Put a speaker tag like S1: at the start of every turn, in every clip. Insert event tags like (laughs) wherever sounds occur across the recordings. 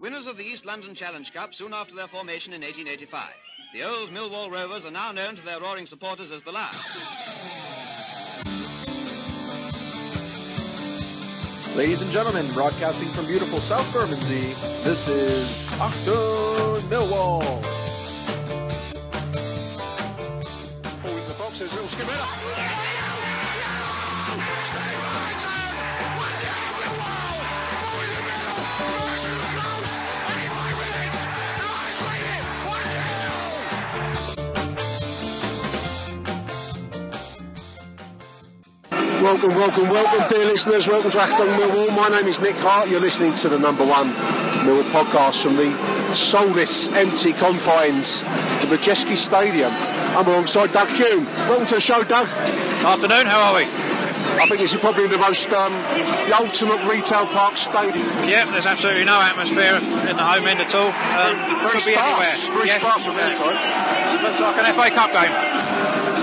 S1: Winners of the East London Challenge Cup soon after their formation in 1885. The old Millwall Rovers are now known to their roaring supporters as the Lions.
S2: Ladies and gentlemen, broadcasting from beautiful South Bermondsey, this is Achtung Millwall. Oh, in the box, there's little skip Welcome, welcome, welcome, dear listeners. Welcome to Achtung Millwall. My name is Nick Hart. You're listening to the number one Millwall podcast from the soulless, empty confines of the Madejski Stadium. I'm alongside Doug Hume. Welcome to the show, Doug.
S3: Afternoon, how are we?
S2: I think this is probably the most, um, the ultimate retail park stadium.
S3: Yep, there's absolutely no atmosphere in the home end at all. Um,
S2: Very
S3: could be
S2: sparse,
S3: anywhere.
S2: very
S3: Yeah.
S2: sparse from side.
S3: Looks like an FA Cup game.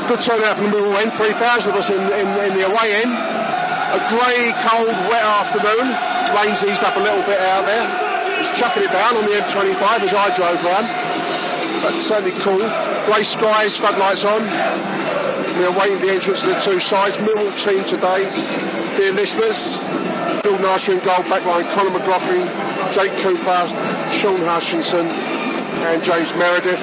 S2: Good turnout from the Millwall end, 3,000 of us in, in, in the away end. A grey, cold, wet afternoon. Rain's eased up a little bit out there. It's chucking it down on the M25 as I drove round. But certainly cool. Grey skies, floodlights on. We are waiting for the entrance of the two sides. Millwall team today, dear listeners. Jordan Archer in goal, backline Conor McLaughlin, Jake Cooper, Shaun Hutchinson, and James Meredith.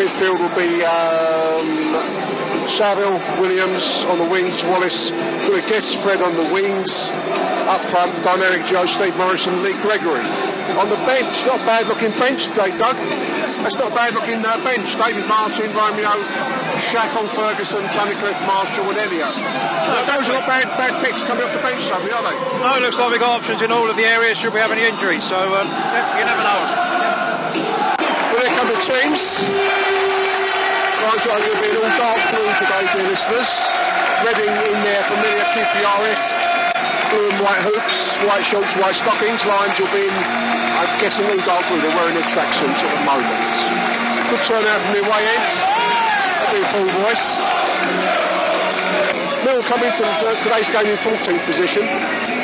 S2: Midfield will be um, Saville, Williams on the wings, Wallace, who gets Fred on the wings. Up front, Don Eric Joe, Steve Morison, Lee Gregory. On the bench, not a bad looking bench today, Doug. That's not a bad looking uh, bench. David Martin, Romeo, Shackell, Ferguson, Tunnicliffe, Marshall, and Elliot. Uh, those are not bad, bad picks coming off the bench, suddenly, are they?
S3: No, it looks like we've got options in all of the areas should we have any injuries. So um, you never know.
S2: Well, here come the teams. Guys are going to be in all dark blue today, dear listeners. Reading in their familiar QPR-esque blue and white hoops, white shorts, white stockings. Lions will be in, I'm guessing, all dark blue. They're wearing their tracksuits at the moment. Good turnout from the away end. A full voice. Mill come into the- today's game in 14th position.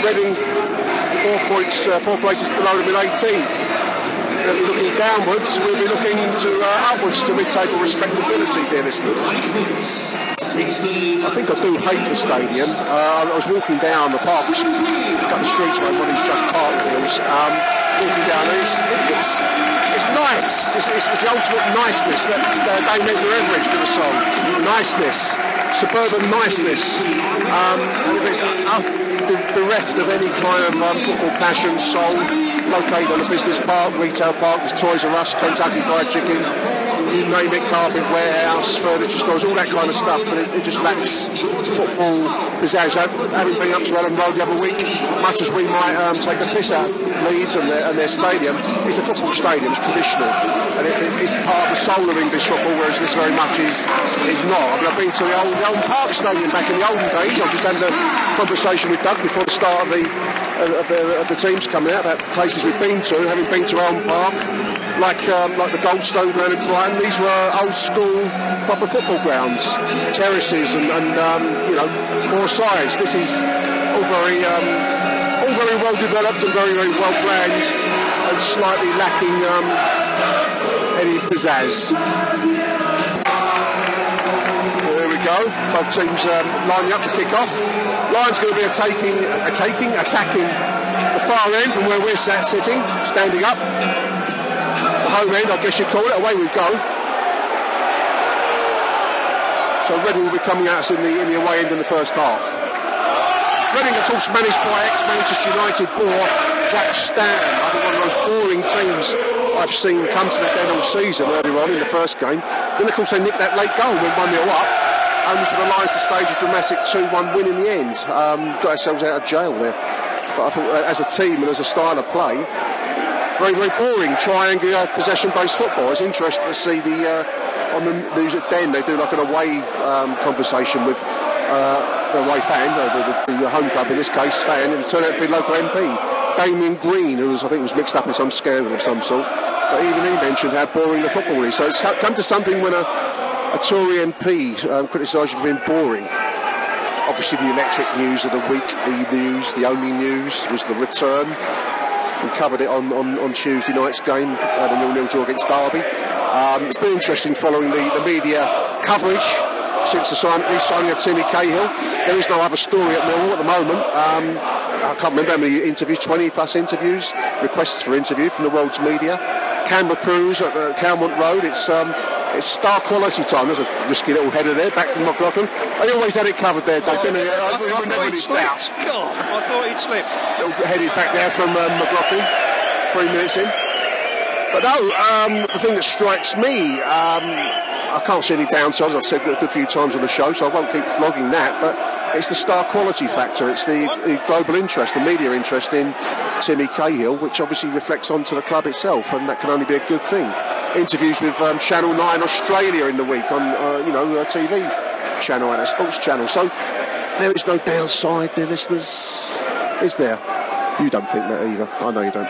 S2: Reading four points, uh, four places below them in 18th. Looking downwards. We'll be looking to uh, upwards to mid-table respectability, dear listeners. I think I do hate the stadium. Uh, I was walking down the park, a couple of streets where everybody's just parked wheels. Um, walking down, it's, it's, it's nice. It's, it's, it's the ultimate niceness that uh, Dame Edna Everage did a song. Niceness, suburban niceness. Um, it's bereft of any kind of um, football passion, soul, located on a business park, retail park, there's Toys R Us, Kentucky Fried Chicken, you name it, carpet warehouse, furniture stores, all that kind of stuff, but it, it just lacks football pizzazz. Having been up to Elland Road the other week, much as we might um, take the piss out Leeds and their, and their stadium, it's a football stadium, it's traditional, and it, it's part of the soul of English football, whereas this very much is is not. I mean, I've been to the old, the old Park Stadium back in the olden days. I just had a conversation with Doug before the start of the of the, of the teams coming out about places we've been to, having been to Elm Park, like um, like the Goldstone ground in Brighton. These were old school proper football grounds, terraces and, and um, you know four sides. This is all very um, all very well developed and very very well planned, and slightly lacking um, any pizzazz. Here we we go. Both teams um, lining up to kick off. Lions going to be attacking, attacking, attacking the far end from where we're sat sitting, standing up. The home end, I guess you'd call it. Away we go. So Reading will be coming us in the in the away end in the first half. Reading, of course, managed by ex-Manchester United boar Jaap Stam. I think one of those boring teams I've seen come to the den all season earlier on in the first game. Then, of course, they nicked that late goal and went 1 0 up, only for the Lions to stage a dramatic 2 1 win in the end. Um, got ourselves out of jail there. But I thought, uh, as a team and as a style of play, very, very boring, triangular, possession-based football. It's interesting to see the uh, on the news at Den. They do like an away um, conversation with uh, the away fan, uh, the, the, the, home club in this case fan. It turned out to be local MP Damien Green, who was I think was mixed up in some scandal of some sort. But even he mentioned how boring the football is. So it's come to something when a, a Tory MP um, criticised you for being boring. Obviously, the electric news of the week, the news, the only news was the return we covered it on, on, on Tuesday night's game, the nil-nil draw against Derby. Um, it's been interesting following the, the media coverage since the sign, re-signing of Timmy Cahill. There is no other story at Millwall at the moment. Um, I can't remember how many interviews, 20 plus interviews, requests for interview from the world's media. Canberra Cruise at the Calmont Road. It's um, it's star quality time. There's a risky little header there, back from McLaughlin. They always had it covered there. They've been,
S3: I, I, I, I thought he'd slipped. God, I thought he'd slipped.
S2: Headed back there from um, McLaughlin, three minutes in. But no, um, the thing that strikes me, um, I can't see any downsides. I've said that a good few times on the show, so I won't keep flogging that. But it's the star quality factor. It's the, the global interest, the media interest in Timmy Cahill, which obviously reflects onto the club itself, and that can only be a good thing. Interviews with um, Channel 9 Australia in the week on, uh, you know, a TV channel and a sports channel. So there is no downside, dear listeners. Is there? You don't think that either. I know you don't.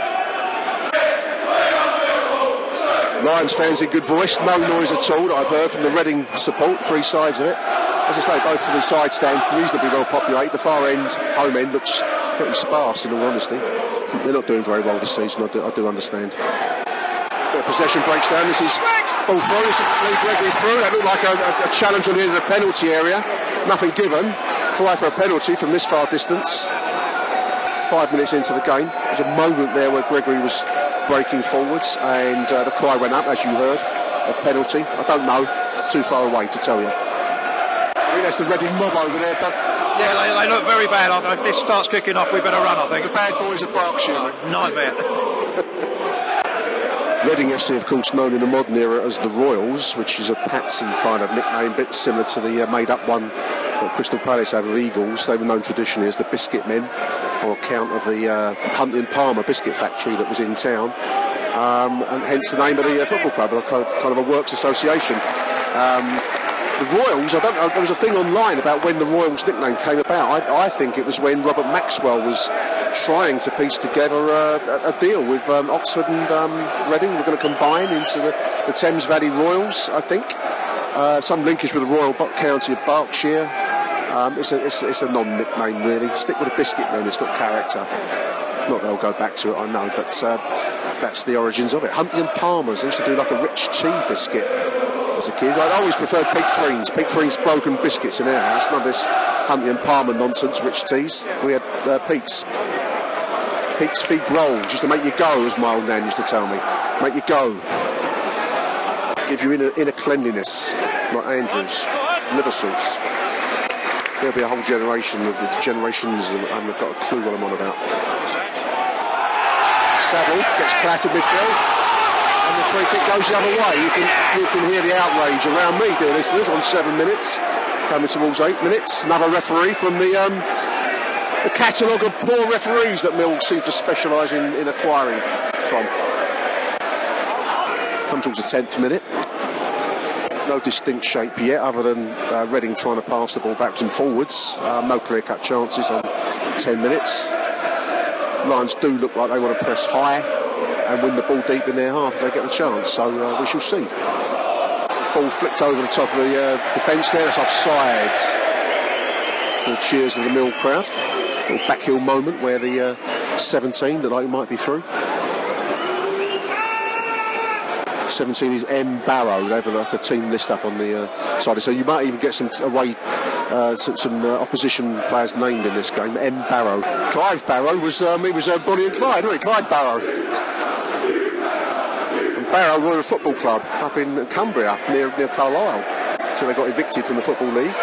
S2: Lions fans in good voice, no noise at all that I've heard from the Reading support, three sides of it. As I say, both of the side stands reasonably well populated. The far end, home end, looks pretty sparse in all honesty. They're not doing very well this season, I do, I do understand. Bit of possession breaks down. This is ball through. This is Lee Gregory through. That looked like a, a, a challenge on the end of the penalty area. Nothing given. Cry for a penalty from this far distance. Five minutes into the game. There's a moment there where Gregory was breaking forwards and uh, the cry went up, as you heard, of penalty. I don't know. Too far away to tell you. I think that's the Reading mob over there. Doug.
S3: Yeah, they, they, look very bad. If this starts kicking off, we better run, I think.
S2: The bad boys of Berkshire.
S3: Oh, nightmare. (laughs)
S2: Reading FC, of course, known in the modern era as the Royals, which is a patsy kind of nickname, a bit similar to the uh, made-up one that Crystal Palace have of Eagles. They were known traditionally as the Biscuit Men, on account of the uh, Huntley Palmer biscuit factory that was in town, um, and hence the name of the uh, football club, a, kind of a works association. Um, the Royals, I don't know, there was a thing online about when the Royals nickname came about. I, I think it was when Robert Maxwell was trying to piece together a, a deal with um, Oxford and um, Reading. They're going to combine into the, the Thames Valley Royals, I think. Uh, some linkage with the Royal County of Berkshire. Um, it's, a, it's, it's a non-nickname really. Stick with a biscuit man. It's got character. Not that I'll go back to it, I know, but uh, that's the origins of it. Huntley and Palmer's used to do like a rich tea biscuit as a kid. I always preferred Peek Freans. Peek Freans broken biscuits in our house. Of this Huntley and Palmer nonsense, rich teas. We had uh, Peaks. Peaks feet rolls, just to make you go, as my old nan used to tell me. Make you go. Give you inner, inner cleanliness, like Andrews. Liver Salts. There'll be a whole generation of generations, and I've got a clue what I'm on about. Saville gets clattered midfield and the free kick goes the other way. You can you can hear the outrage around me, dear listeners, on seven minutes, coming towards eight minutes. Another referee from the um, the catalogue of poor referees that Mill seem to specialise in, in acquiring from. Come towards the tenth minute. No distinct shape yet, other than uh, Reading trying to pass the ball backwards and forwards. Um, no clear-cut chances on ten minutes. Lions do look like they want to press high and win the ball deep in their half if they get the chance. So uh, we shall see. Ball flicked over the top of the uh, defence there. That's offside. To the cheers of the Mill crowd. Little backheel moment where the uh, 17 that like might be through. 17 is M Barrow. They have like a team list up on the uh, side, so you might even get some t- away, uh, some, some uh, opposition players named in this game. M Barrow. Clive Barrow was um, he was uh, Bonnie and Clyde, wasn't he? Clyde Barrow. Barrow a football club up in Cumbria near near Carlisle. So they got evicted from the football league.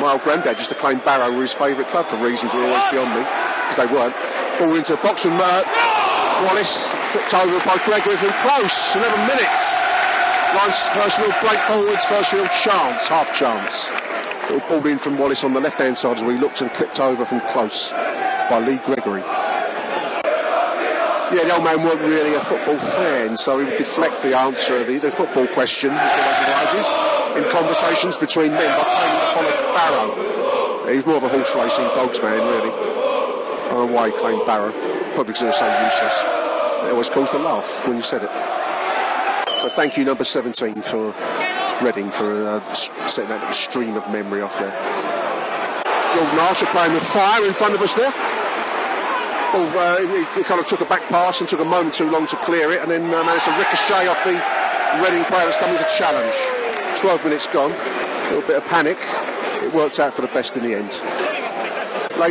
S2: My old granddad used to claim Barrow were his favourite club for reasons that are always beyond me, because they weren't. Ball into a box from uh, Wallace, flipped over by Gregory from close, 11 minutes. Nice first real break forwards, first real chance, half chance. Little ball in from Wallace on the left hand side as we looked and clipped over from close by Lee Gregory. Yeah, the old man wasn't really a football fan, so he would deflect the answer, the, the football question, which arises, in conversations between men by claiming to follow Barrow. He was more of a horse racing dogs man, really. I don't know why he claimed Barrow. Probably because it was useless. It always caused a laugh when you said it. So thank you, number 17, for Reading, for uh, setting that stream of memory off there. Jordan Archer playing with fire in front of us there. Well, uh, he, he kind of took a back pass and took a moment too long to clear it, and then uh, managed to ricochet off the Reading player that's coming to challenge. 12 minutes gone, a little bit of panic. It worked out for the best in the end.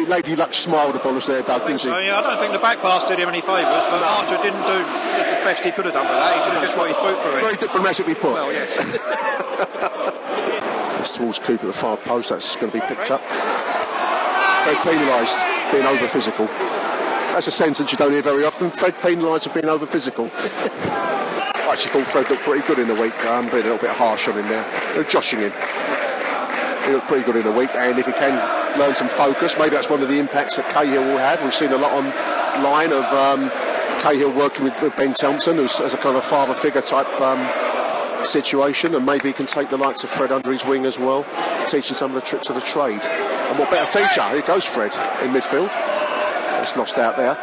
S2: Lady Luck smiled upon us there, Doug, didn't she?
S3: So, yeah, I don't think the back pass did him any favours, but Archer didn't do the best he could have done with that. He should have just put his boot through it.
S2: Very diplomatically put.
S3: Well, yes. (laughs)
S2: It's towards Cooper at the far post. That's going to be picked up. Fred penalised, being over physical. That's a sentence you don't hear very often. Fred penalised for being over physical. I actually thought Fred looked pretty good in the week, um, being a little bit harsh on him there. They're joshing him. He looked pretty good in the week, and if he can learn some focus, maybe that's one of the impacts that Cahill will have. We've seen a lot online of um, Cahill working with, with Ben Thompson, who's as a kind of father figure type um, situation, and maybe he can take the likes of Fred under his wing as well, teaching some of the tricks of the trade. And what better teacher? Here goes Fred in midfield. It's lost out there.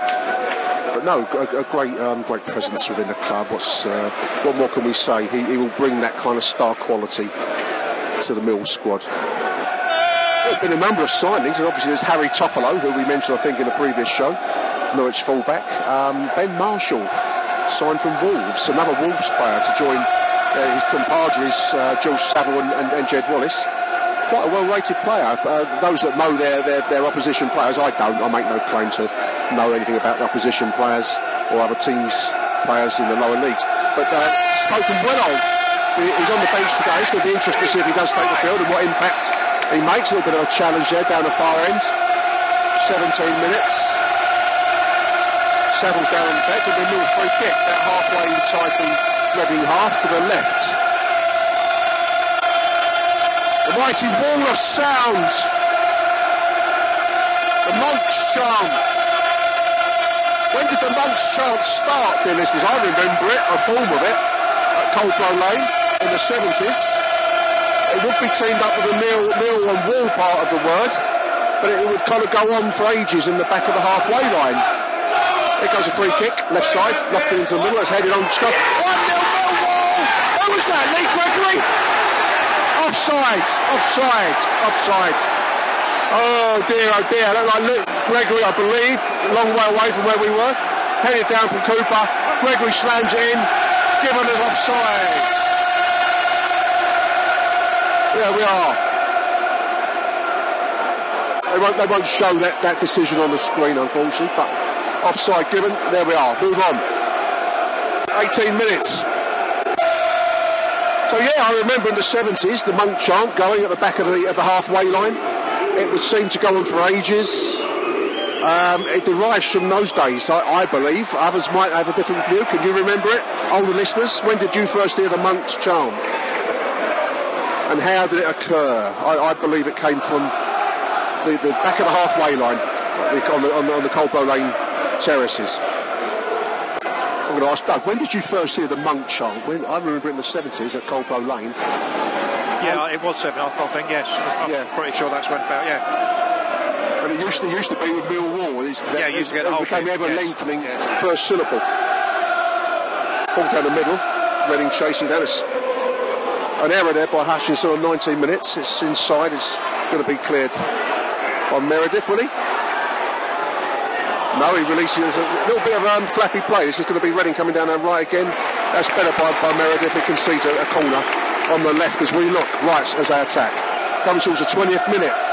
S2: But no, a, a great, um, great presence within the club. What's, uh, what more can we say? He, he will bring that kind of star quality to the Mills squad. There's been a number of signings, and obviously there's Harry Toffolo, who we mentioned, I think, in the previous show, Norwich fullback. Um, ben Marshall signed from Wolves, another Wolves player to join uh, his compadres, uh, Jules Saville and, and, and Jed Wallace. Quite a well-rated player. Uh, those that know their, their, their opposition players, I don't. I make no claim to know anything about the opposition players or other teams' players in the lower leagues. But uh, spoken well of. He- He's on the bench today. It's going to be interesting to see if he does take the field and what impact he makes. A little bit of a challenge there down the far end. 17 minutes. Saville's down on the bench and then little free kick about halfway inside the Reading half to the left. The mighty wall of sound. The Monk's chant. When did the Monk's chant start, dear listeners? I remember it, a form of it, at Coldblow Lane in the 70s. It would be teamed up with mill, mill and wall part of the word, but it would kind of go on for ages in the back of the halfway line. Here goes a free kick, left side, lofted into the middle, it's headed on to Scott. 1 0 Millwall! What was that, Lee Gregory? Offside, offside, offside. Oh dear, oh dear. Like Luke Gregory, I believe, a long way away from where we were. Headed down from Cooper. Gregory slams in, given us offside. There we are. They won't, they won't show that, that decision on the screen, unfortunately, but offside given. There we are. Move on. 18 minutes. So yeah, I remember in the 70s the monk chant going at the back of the, of the halfway line. It would seem to go on for ages. Um, it derives from those days, I, I believe. Others might have a different view. Can you remember it? Older listeners, when did you first hear the monk's chant? And how did it occur? I, I believe it came from the, the back of the halfway line on the, on the, on the Lane terraces. Going to ask Doug, when did you first hear the monk chant? When, I remember in the 70s at Coldblow Lane.
S3: Yeah, it was seven, I I think, yes. I'm
S2: Yeah.
S3: pretty sure that's when about, yeah.
S2: And it used to used to be with Millwall. It's-
S3: Yeah, you used to get
S2: it became ever
S3: yes.
S2: lengthening
S3: Yes.
S2: first syllable. Ball down the middle. Reading chasing down. It's an error there by Hutchinson on 19 minutes. It's inside. It's going to be cleared by Meredith, will he? No, he releases a little bit of um, flappy play. This is going to be Reading coming down our right again. That's better by, by Meredith. He concedes a, a corner on the left as we look right as they attack. Coming towards the 20th minute.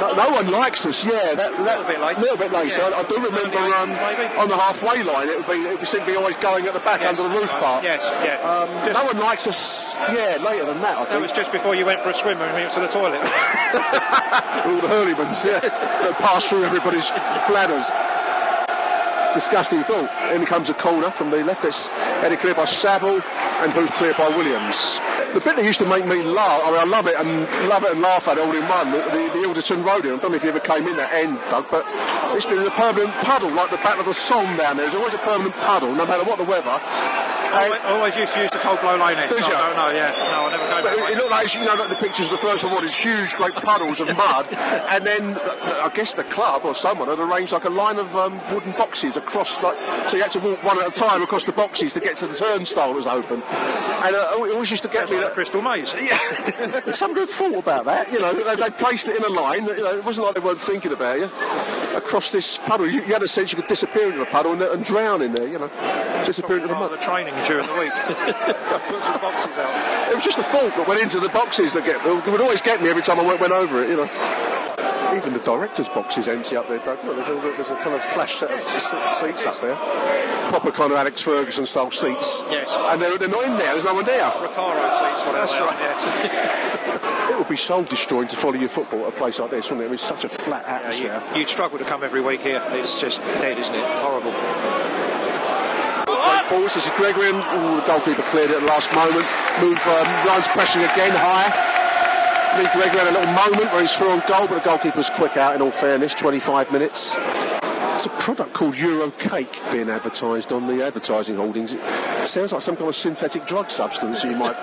S2: No, no one likes us. Yeah, that, that
S3: Little bit late.
S2: Little bit late.
S3: Yeah.
S2: I, I do remember um, on the halfway line. It would be it would seem to be always going at the back
S3: Yes,
S2: under the roof
S3: right.
S2: part.
S3: Yes, yeah.
S2: Um, no one likes us. Yeah, later than that. I
S3: That
S2: think.
S3: was just before you went for a swim and went to the toilet. (laughs)
S2: all the hurleymans, yeah, that pass through everybody's bladders. Disgusting thought. In comes a corner from the left. It's headed clear by Saville and who's clear by Williams. The bit that used to make me laugh, I mean, I love it and love it and laugh at all in one. The, the, Ilderton Road. I don't know if you ever came in that end, Doug, but it's been a permanent puddle, like the Battle of the Somme down there. There's always a permanent puddle, no matter what the weather.
S3: I always used to use the cold blow.
S2: Did
S3: so
S2: you?
S3: I don't know, yeah. No, I never came
S2: But it, it looked like, you know, like the pictures, the first one is huge, great puddles of mud, (laughs) and then uh, I guess the club or someone had arranged like a line of um, wooden boxes across, like, so you had to walk one at a time across the boxes to get to the turnstile that was open. And uh, it always used to get me
S3: Like
S2: that.
S3: Crystal Maze. (laughs)
S2: Yeah, some good thought about that. You know, they, they placed it in a line. You know, it wasn't like they weren't thinking about you. Across this puddle, you, you had a sense you could disappear into the puddle and, and drown in there. You know, disappear into the mud.
S3: the training during the (laughs) week. Put some boxes out.
S2: It was just a thought that went into the boxes that get would always get me every time I went, went over it, you know. Even the director's box is empty up there, Doug. Look, there's, a, there's a kind of flash set of seats up there. Proper kind of Alex Ferguson style seats.
S3: Yes.
S2: And they're, they're not in there, there's no one there.
S3: Recaro seats, whatever
S2: That's right.
S3: yeah. (laughs)
S2: It would be soul destroying to follow your football at a place like this, wouldn't it? I mean, such a flat
S3: Yeah,
S2: atmosphere.
S3: you, you'd struggle to come every week here. It's just dead, isn't it? Horrible.
S2: Great balls. This is Gregory. ooh, the goalkeeper cleared it at the last moment. Move, um, runs pressing again high. Lee Gregory had a little moment where he's through on goal, but the goalkeeper's quick out in all fairness, 25 minutes. It's a product called Euro Cake being advertised on the advertising holdings. It sounds like some kind of synthetic drug substance you might. (laughs)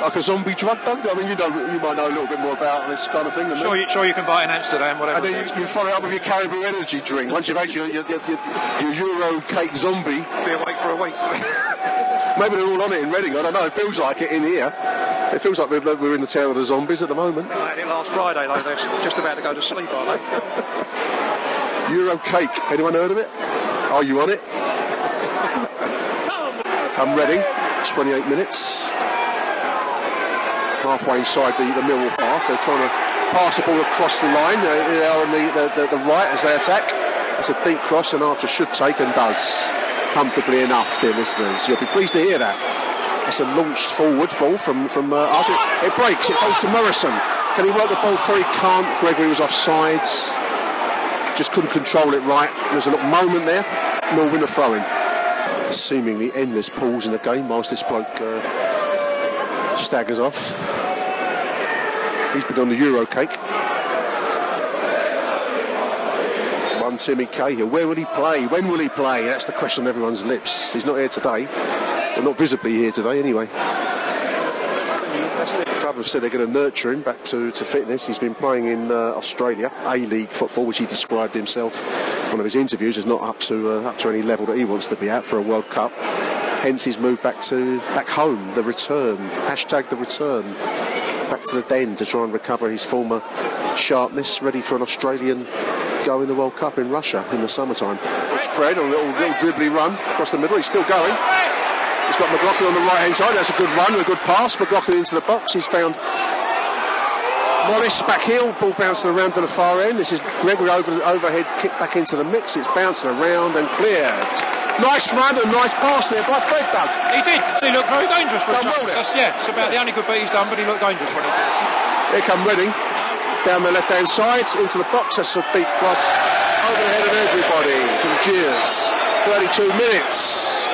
S2: like a zombie drug, don't you? I mean, you, know, you might know a little bit more about this kind of thing than me.
S3: Sure you, sure you can buy it in Amsterdam, whatever.
S2: And then you, you follow it up with your Carabao Energy drink. Once you've had your, your, your, your, your Euro Cake zombie,
S3: be awake for a week. (laughs)
S2: Maybe they're all on it in Reading. I don't know. It feels like it in here. It feels like we're, we're in the town of the zombies at the moment.
S3: I had it last Friday, though. They're just about to go to sleep, aren't they? (laughs)
S2: Euro cake. Anyone heard of it? Are you on it? I'm ready. 28 minutes. Halfway inside the, the Millwall half. They're trying to pass the ball across the line. They are on the, the, the, the right as they attack. It's a deep cross and Archer should take and does. Comfortably enough, dear listeners. You'll be pleased to hear that. It's a launched forward ball from, from uh, Archer. It breaks. It goes to Morison. Can he work the ball through? He can't. Gregory was off sides just couldn't control it right. There's a little moment there. Norwin a throw-in. Seemingly endless pause in the game whilst this bloke uh, staggers off. He's been on the Euro cake. One Timmy Cahill. Where will he play? When will he play? That's the question on everyone's lips. He's not here today. Well, not visibly here today, anyway. Club have said they're going to nurture him back to, to fitness. He's been playing in uh, Australia, A-League football, which he described himself in one of his interviews as not up to uh, up to any level that he wants to be at for a World Cup. Hence, he's moved back to back home. The return hashtag the return back to the den to try and recover his former sharpness, ready for an Australian go in the World Cup in Russia in the summertime. Fred on a little, little dribbly run across the middle. He's still going. He's got McLaughlin on the right hand side. That's a good run, a good pass. McLaughlin into the box. He's found Wallace back heel. Ball bouncing around to the far end. This is Gregory over the overhead kick back into the mix. It's bouncing around and cleared. Nice run and nice pass there by Fred Doug.
S3: He did. He looked very dangerous for
S2: Done well.
S3: That's, yeah, it's about the only good bit he's done, but he looked dangerous when he did.
S2: Here come Reading. Down the left hand side into the box. That's a deep cross over the head of everybody. To the cheers. 32 minutes.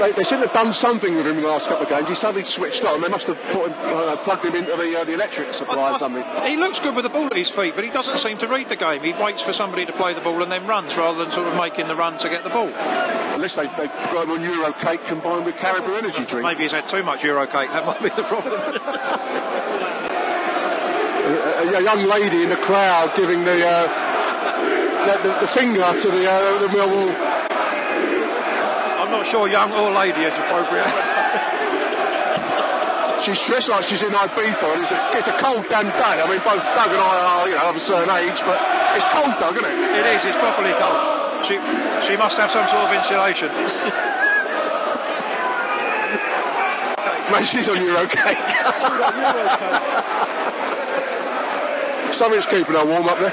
S2: They, they shouldn't have done something with him in the last couple of games. He suddenly switched on. They must have put him, uh, plugged him into the, uh, the electric supply or something.
S3: He looks good with the ball at his feet, but he doesn't seem to read the game. He waits for somebody to play the ball and then runs rather than sort of making the run to get the ball.
S2: Unless they, they've got him on Euro cake combined with Carabao energy drink.
S3: Maybe he's had too much Euro cake. That might be the problem. (laughs)
S2: A, a young lady in the crowd giving the, uh, the, the, the finger to the, uh, the Millwall.
S3: I'm not sure young or lady is appropriate. (laughs)
S2: she's dressed like she's in Ibiza, and it's a, it's a cold damn day. I mean, both Doug and I are, you know, of a certain age, but it's cold, Doug, isn't it?
S3: It is. It's properly cold. She she must have some sort of insulation. (laughs)
S2: Mate, she's on Euro cake. (laughs) Something's keeping her warm up there.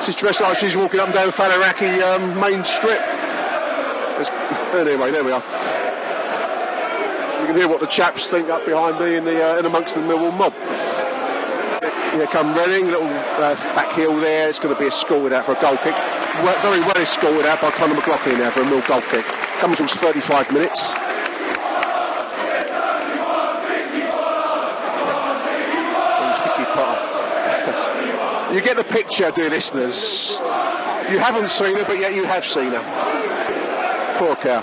S2: She's dressed like she's walking up and down Faliraki um, main strip. Anyway, there we are. You can hear what the chaps think up behind me in the uh, in amongst the Millwall mob. Here come Reading, little uh, back heel there. It's going to be escorted out for a goal kick. Very well scored out by Conor McLaughlin now for a mill goal kick. Comes towards 35 minutes. (laughs) You get the picture, dear listeners. You haven't seen her, but yet you have seen her. Poor cow.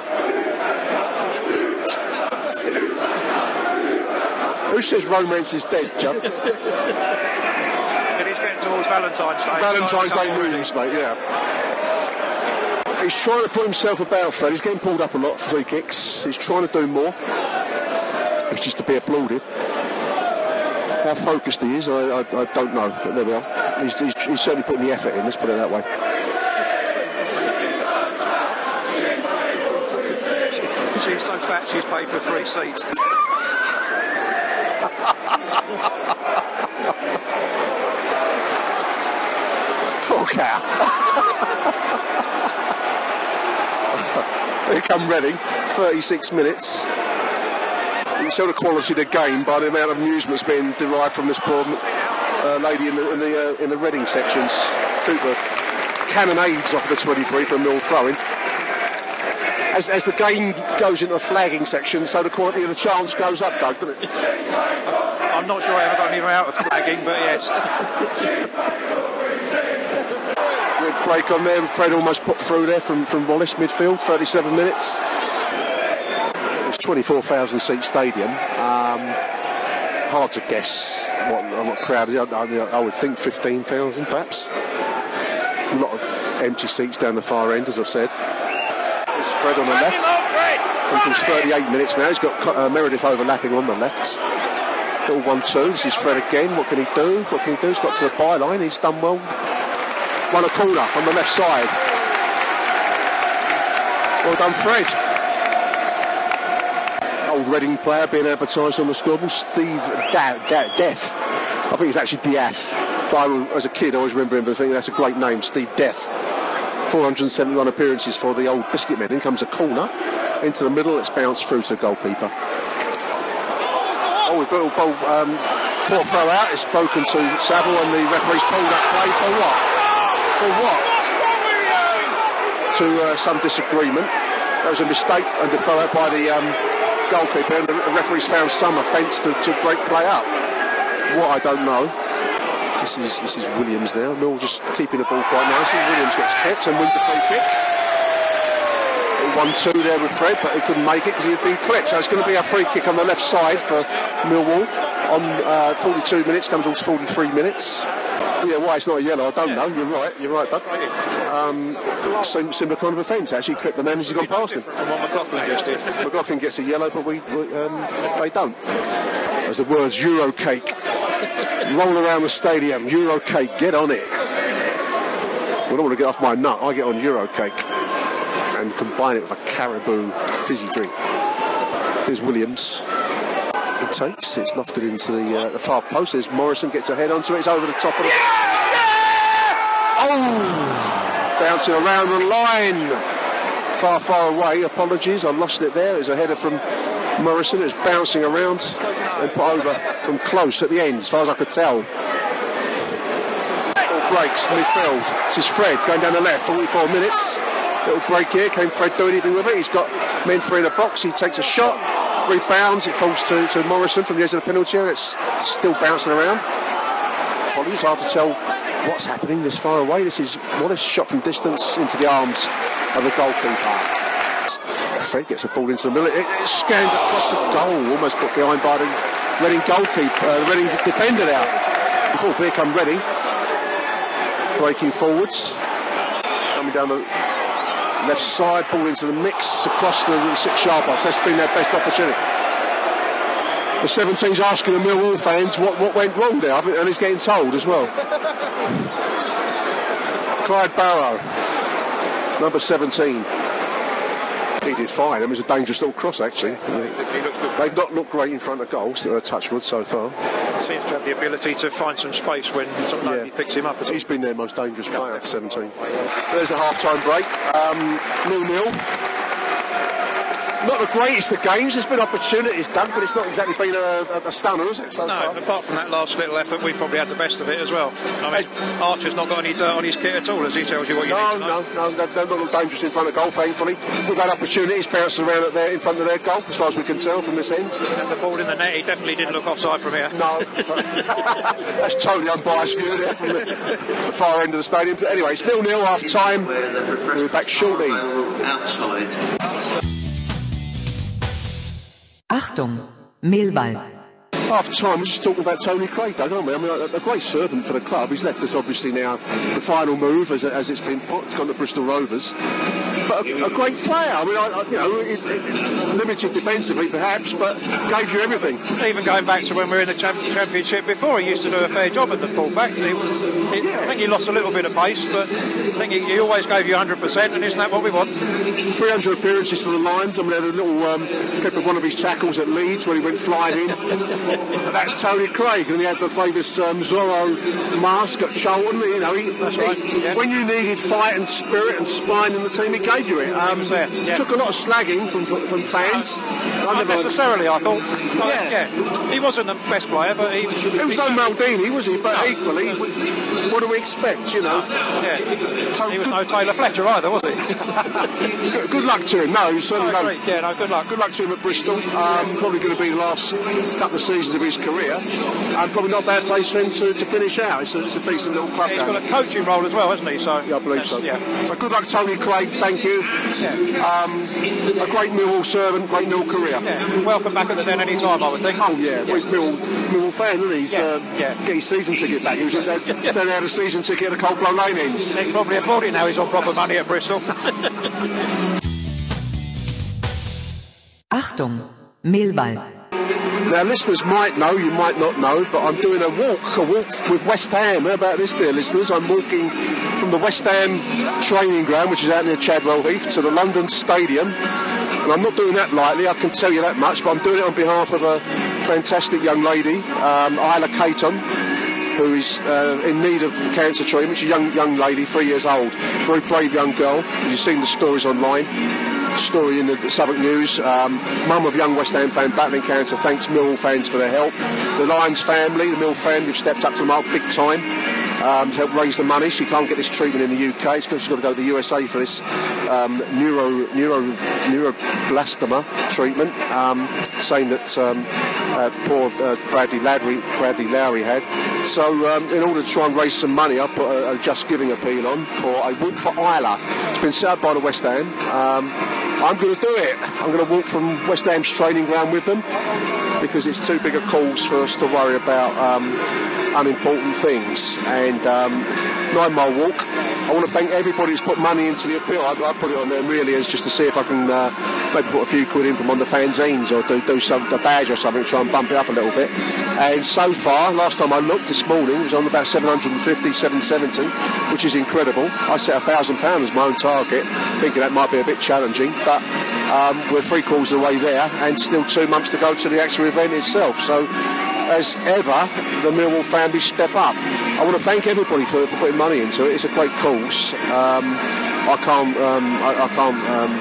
S2: Who says romance is dead, Judd?
S3: It is getting towards Valentine's Day.
S2: Valentine's Day moves, mate, yeah. He's trying to put himself about, Fred. He's getting pulled up a lot for free kicks. He's trying to do more. It's just to be applauded. How focused he is, I, I, I don't know, but there we are. He's, he's, he's certainly putting the effort in, let's put it that way.
S3: She's she's paid for three seats.
S2: Poor cow. Here come Reading, 36 minutes. You tell the quality of the game by the amount of amusement that's being derived from this poor uh, lady in the in the, uh, in the Reading sections. Cooper cannonades off the 23 from mill throwing. As, as the game goes into a flagging section, so the quality of the chance goes up, Doug, doesn't it?
S3: I'm not sure I ever got any out of flagging, but yes.
S2: Good break on there. Fred almost put through there from, from Wallace midfield, 37 minutes. It's 24,000 seat stadium. Um, hard to guess what, what crowd is. I, I, I would think 15,000 perhaps. A lot of empty seats down the far end, as I've said. It's Fred on the left. Until 38 minutes now. He's got uh, Meredith overlapping on the left. Little one-two. This is Fred again. What can he do? What can he do? He's got to the byline. He's done well. Won a corner on the left side. Well done, Fred. Old Reading player being advertised on the scoreboard. Steve da- da- Death. I think he's actually Diath. But I, as a kid, I always remember him thinking that's a great name, Steve Death. 471 appearances for the old biscuit men. In comes a corner into the middle. It's bounced through to the goalkeeper. Oh, we've got a ball, um, poor throw out. It's spoken to Saville, and the referee's pulled up play for what? For what? To uh, some disagreement. That was a mistake and a throw out by the um, goalkeeper, and the referee's found some offence to, to break play up. What I don't know. This is this is Williams now. Mill just keeping the ball quite nicely. Williams gets kept and wins a free kick. One two there with Fred, but he couldn't make it because he had been clipped. So it's going to be a free kick on the left side for Millwall on uh, 42 minutes. Comes towards 43 minutes. Yeah, why it's not a yellow, I don't know. You're right. You're right, Doug. Um, sim- similar kind of offence. Actually, clipped the man as he gone past him.
S3: From what McLaughlin just did.
S2: McLaughlin gets a yellow, but we, we um, they don't. As the words Euro cake roll around the stadium, Euro cake, get on it. When I want to get off my nut, I get on Euro cake and combine it with a Carabao fizzy drink. Here's Williams. Takes, it's lofted into the, uh, the far post. There's Morison gets a head onto it. It's over the top of the. Oh! Bouncing around the line. Far, far away. Apologies, I lost it there. It was a header from Morison. It was bouncing around and put over from close at the end, as far as I could tell. Little breaks, midfield. This is Fred going down the left, 44 minutes. Little break here. Can Fred do anything with it? He's got men three in the box. He takes a shot, rebounds. It falls to, to Morison from the edge of the penalty area. It's still bouncing around. Apologies, hard to tell what's happening this far away. This is Wallace shot from distance into the arms of the goalkeeper. Fred gets a ball into the middle. It, it scans across the goal, almost put behind by the Reading goalkeeper, uh, the Reading defender now. Before here come Reading, breaking forwards, coming down the left side, ball into the mix across the, the six-yard box. That's been their best opportunity. the 17's asking the Millwall fans what, what went wrong there, and he's getting told as well. (laughs) Clyde Barrow, number 17. He did fine. It was a dangerous little cross, actually. They've not looked great in front of goals, uh, Touchwood, so far.
S3: Seems to have the ability to find some space when somebody yeah. picks him up.
S2: He's been their most dangerous player, 17. There's a half-time break. Um, nil-nil not the greatest of games. There's been opportunities done, but it's not exactly been a, a, a stunner, has it? So
S3: no,
S2: far?
S3: apart from that last little effort, we probably had the best of it as well. I mean, Archer's not got any dirt on his kit at all, as he tells you what you
S2: no,
S3: need to know.
S2: No, no, they're, not dangerous in front of goal, thankfully. We've had opportunities bouncing around at there in front of their goal, as far as we can tell from this end.
S3: And the ball in the net, he definitely didn't look offside from here.
S2: No, (laughs) that's totally unbiased view there from the, the, far end of the stadium. But anyway, it's nil-nil half time. We'll be back shortly. Outside.
S4: Achtung, Millwall.
S2: Half time, we're just talking about Tony Craig, don't we? I mean, a, a, great servant for the club. He's left us obviously now the final move as, as it's been put. Gone to Bristol Rovers but a, a great player. I mean, I, you know, it, it, limited defensively perhaps, but gave you everything.
S3: Even going back to when we were in the champ- championship before, he used to do a fair job at the fullback. He, he, yeah. I think he lost a little bit of pace, but I think he, he always gave you 100%, and isn't that what we want?
S2: 300 appearances for the Lions. I mean, they had a little um, clip of one of his tackles at Leeds when he went flying in. (laughs) that's Tony Craig, and he had the famous um, Zorro mask at Charlton. You know, he,
S3: right. yeah.
S2: when you needed fight and spirit and spine in the team, he gave it. Um, yeah. Took a lot of slagging from from fans.
S3: Not necessarily, I thought. yeah. yeah. He wasn't the best player, but he.
S2: He was no Maldini, was he? But no. equally, what do we expect? You know.
S3: Yeah. So he was good, no Taylor Fletcher either, was he?
S2: good, (laughs) (laughs) good, luck to him. No, certainly no.
S3: Yeah, no. Good luck.
S2: Good luck to him at Bristol. Um, probably going to be the last couple of seasons of his career, and probably not a bad place for him to, to finish out. It's a, it's a decent little club.
S3: Yeah, he's got a coaching role as well, hasn't he? So
S2: yeah, I believe so. Yeah. So good luck, Tony Craig. Thank you. Um, a great Millwall servant, great Millwall career.
S3: Yeah. Welcome back at the den any time, I would think.
S2: Oh yeah, yeah. Millwall, Millwall fan, isn't he? He's, yeah. Uh, yeah. Get his season ticket back. He was at that, so they had a season ticket at Coldblow Lane ends.
S3: He can probably afford it now. He's on proper money at Bristol.
S4: Achtung, Millwall.
S2: Now, listeners might know, you might not know, but I'm doing a walk, a walk with West Ham. How about this, dear listeners? I'm walking from the West Ham training ground, which is out near Chadwell Heath, to the London Stadium. And I'm not doing that lightly, I can tell you that much, but I'm doing it on behalf of a fantastic young lady, um, Isla Caton, who is uh, in need of cancer treatment. She's a young, young lady, three years old, very brave young girl. You've seen the stories online story in the Southwark News. Um, mum of young West Ham fan battling cancer thanks Mill fans for their help. The Lions family, the Mill family have stepped up to the mark big time um, to help raise the money. She can't get this treatment in the UK. Because she's got to go to the USA for this um, neuro neuro neuroblastoma treatment. Um, same that um, uh, poor uh, Bradley Lowery Bradley Lowery had. So um, in order to try and raise some money, I put a, a Just Giving appeal on for a walk for Isla. It's been set up by the West Ham. I'm going to do it. I'm going to walk from West Ham's training ground with them because it's too big a cause for us to worry about um, unimportant things. And um, nine mile walk. I want to thank everybody who's put money into the appeal. I, I put it on there really as just to see if I can uh, maybe put a few quid in from on the fanzines or do, do some a badge or something, try and bump it up a little bit. And so far, last time I looked this morning, it was on about 750, 770, which is incredible. I set a thousand pounds as my own target, thinking that might be a bit challenging, but um, we're three quarters of the way there, and still two months to go to the actual event itself. So as ever, the Millwall family step up. I want to thank everybody for, for putting money into it. It's a great cause. Um, I can't, um, I, I, can't, um,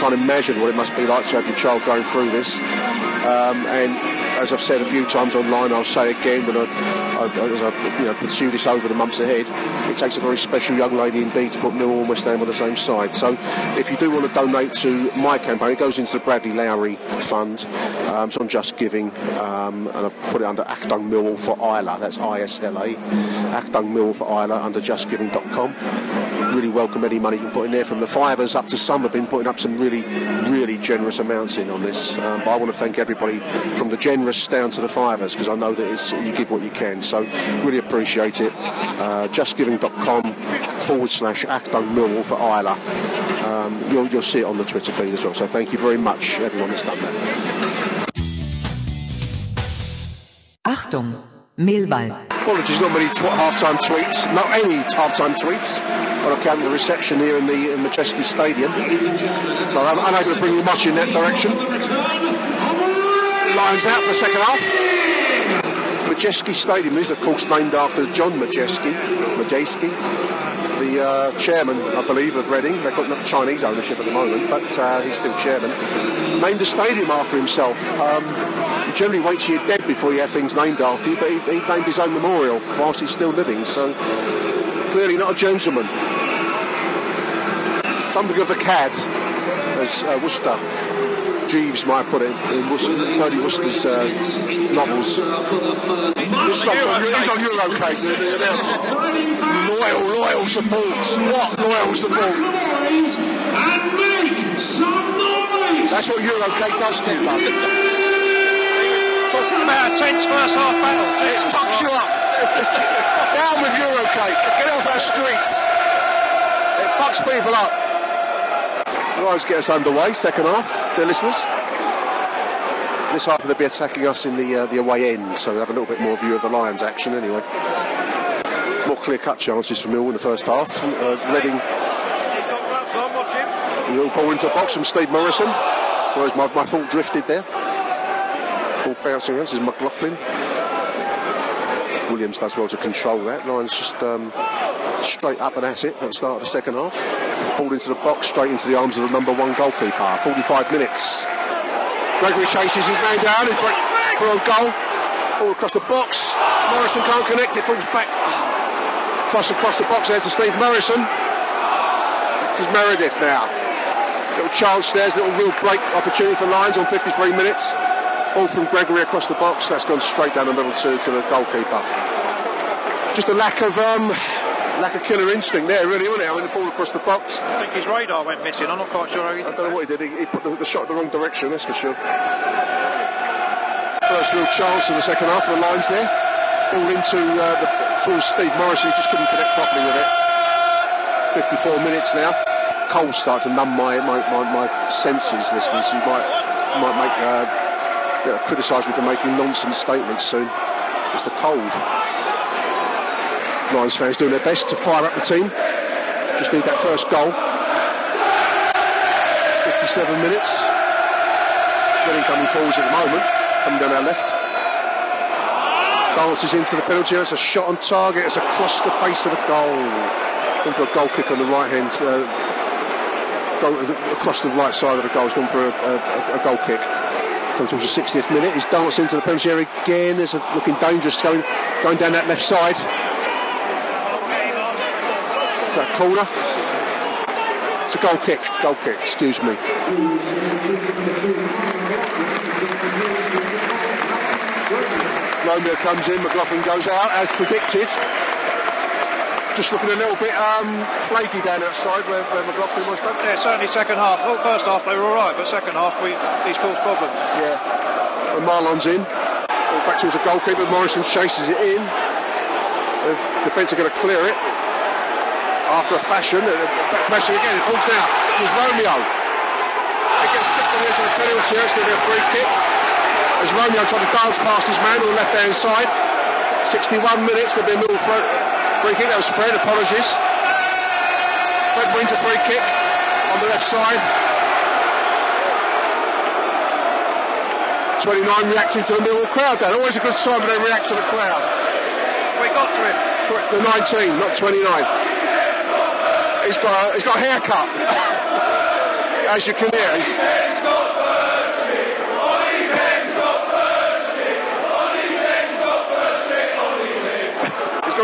S2: can't imagine what it must be like to have your child going through this. Um, and as I've said a few times online, I'll say again when I, I, as I you know, pursue this over the months ahead, it takes a very special young lady indeed to put Millwall and West Ham on the same side. So if you do want to donate to my campaign, it goes into the Bradley Lowery Fund. Um, it's on Just Giving, um, and I put it under Achtung Millwall for Isla. That's I-S-L-A. Achtung Millwall for Isla under justgiving.com really welcome any money you can put in there. From the fivers up to some have been putting up some really, really generous amounts in on this. Um, but I want to thank everybody from the generous down to the fivers because I know that it's, you give what you can. So really appreciate it. Uh, justgiving.com forward slash Achtung Millwall for Isla. Um, you'll, you'll see it on the Twitter feed as well. So thank you very much, everyone that's done that.
S4: Achtung, Millwall.
S2: Apologies, not many tw- half-time tweets, not any half-time tweets on account of the reception here in the in Madejski Stadium. So I'm unable to bring you much in that direction. Lions out for the second half. Madejski Stadium is, of course, named after John Madejski, Majeski, the uh, chairman, I believe, of Reading. They've got Chinese ownership at the moment, but uh, he's still chairman. Named a stadium after himself. Um, generally wait till you're dead before you have things named after you, but he, he named his own memorial whilst he's still living, so clearly not a gentleman. Something of the cad, as uh, Worcester Jeeves might put it in Bertie Wooster's uh, novels. He's on Loyal, loyal support. What loyal support? That's what Eurocake does to you, bud.
S3: Talking about a tense first half battle.
S2: It fucks you up. Down with Eurocake. Get off our streets. It fucks people up. Lions get us underway, second half, dear listeners. This half they'll be attacking us in the uh, the away end, so we have a little bit more view of the Lions action anyway. More clear-cut chances for Mill in the first half. Uh, Reading little ball into the box from Steve Morison. Whereas my, my thought drifted there. Ball bouncing around. This is McLaughlin. Williams does well to control that. Lions just um, straight up and at it at the start of the second half. Ball into the box, straight into the arms of the number one goalkeeper. 45 minutes. Gregory chases his man down. He's put goal. All across the box. Morison can't connect it. Falls back. Cross across the box there to Steve Morison. This is Meredith now. Little chance there's a little real break opportunity for Lions on 53 minutes. All from Gregory across the box. That's gone straight down the middle to, to the goalkeeper. Just a lack of um, lack of killer instinct there, really, wasn't it? I mean, the ball across the box.
S3: I think his radar went missing. I'm not quite sure how he
S2: I don't know what he did. He, he put the, the shot in the wrong direction, that's for sure. First real chance of the second half for the lines there. Ball into uh, the towards Steve Morison. He just couldn't connect properly with it. 54 minutes now. Cold start to numb my my, my, my senses, listeners. You might you might make uh, criticise me for making nonsense statements soon. It's the cold. Lions fans doing their best to fire up the team. Just need that first goal. 57 minutes. Reading coming forwards at the moment, coming down our left. Dances into the penalty area. It's a shot on target. It's across the face of the goal. Gone for a goal kick on the right hand. Uh, goal, across the right side of the goal. He's gone for a, a, a goal kick. Coming towards the 60th minute. He's danced into the penalty area again. A, looking dangerous going, going down that left side. Is that a corner? It's a goal kick. Goal kick, excuse me. Romeo comes in, McLaughlin goes out as predicted. Just looking a little bit um, flaky down outside where, where McLaughlin was. But
S3: Yeah, certainly second half. Oh, first half they were all right, but second half we he's caused problems.
S2: yeah, when Marlon's in, back towards the goalkeeper. Morison chases it in. The defence are going to clear it after a fashion. uh, Back again. It falls now. It was Romeo. It gets kicked on the edge of the penalty. area. It's going to be a free kick. As Romeo tried to dance past his man on the left hand side. 61 minutes, going to be a middle free kick. That was Fred, apologies. Fred wins a free kick on the left side. 29 reacting to the Millwall crowd then. Always a good sign when they react to the crowd.
S3: We got to him.
S2: The 19, not 29. He's got a, he's got a haircut. As you can hear, he's,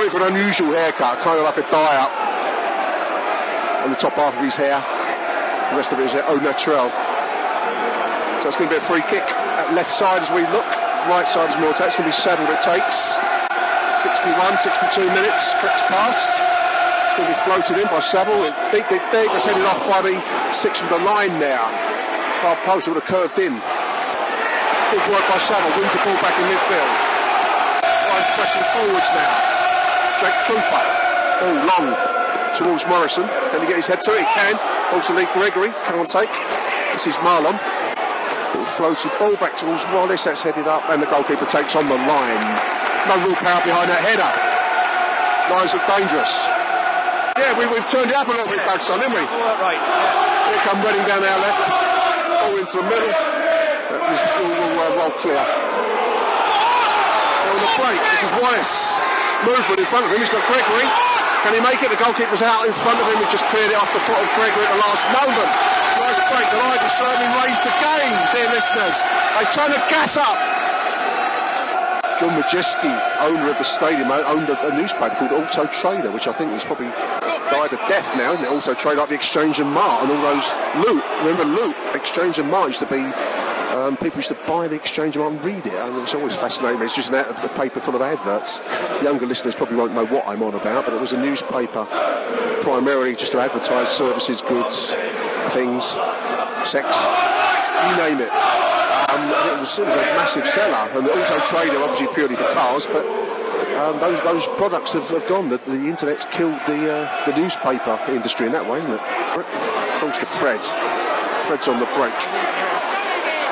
S2: it for an unusual haircut, kind of like a dye up on the top half of his hair. The rest of it is uh, au naturel. So it's going to be a free kick at left side as we look. Right side is more. It's going to be Saddle that takes. 61, 62 minutes. Cricks past. Going to be floated in by Saville. It's deep, deep, deep. It's headed off by the six of the line now. Far post would have curved in. Good work by Saville. Wins the ball back in midfield. Lions pressing forwards now. Jake Cooper. Oh, long towards Morison. Can he get his head to it? He can. Also Lee Gregory. Can't take. This is Marlon. Little floated ball back towards Wallace. That's headed up, and the goalkeeper takes on the line. no real power behind that header. Lines look dangerous. Yeah, we, we've turned it up a little bit, Doug, son, didn't we?
S3: Work rate.
S2: Here come Reading down our left. All into the middle. That is all, all well clear. Now on the break, this is Wallace. Movement in front of him. He's got Gregory. Can he make it? The goalkeeper's out in front of him. He just cleared it off the foot of Gregory at the last moment. Nice break. The lines raised again, dear listeners. They turn the gas up. John Madejski, owner of the stadium, owned a, a newspaper called Auto Trader, which I think is probably died of death now, and they also Auto Trader, like the Exchange and Mart and all those loot. Remember loot? Exchange and Mart used to be. Um, people used to buy the Exchange and read it, and it was always fascinating. It's just an a paper full of adverts. Younger listeners probably won't know what I'm on about, but it was a newspaper primarily just to advertise services, goods, things, sex, you name it. Um, it, was, it was a massive seller, and also traded obviously purely for cars, but um, those those products have, have gone. The, the internet's killed the uh, the newspaper industry in that way, isn't it? Thanks to Fred. Fred's on the break.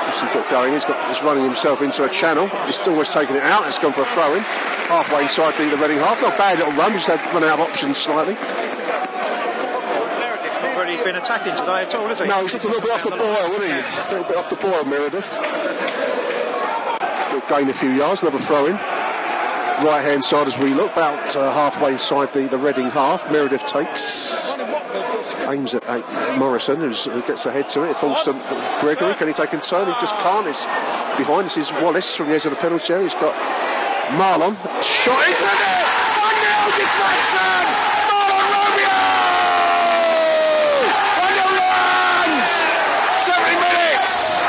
S2: What's he got going? He's got he's running himself into a channel. He's almost taken it out. It's gone for a throw in. Halfway inside the, the Reading half. Not a bad little run. Just had run out of options slightly.
S3: Meredith's not really been attacking today at all, is he?
S2: No, he's a little bit off the boil, wasn't he? A little bit off the boil, Meredith. He'll gain a few yards, another throw in. Right hand side as we look, about uh, halfway inside the, the Reading half. Meredith takes, aims at, at Morison, who gets ahead to it. It falls to Gregory. Can he take a turn? He just can't. It's behind. This is Wallace from the edge of the penalty area. He's got Marlon. Shot into the net! 1 0 deflection! Marlon Romeo! 1 0 runs! 70 minutes!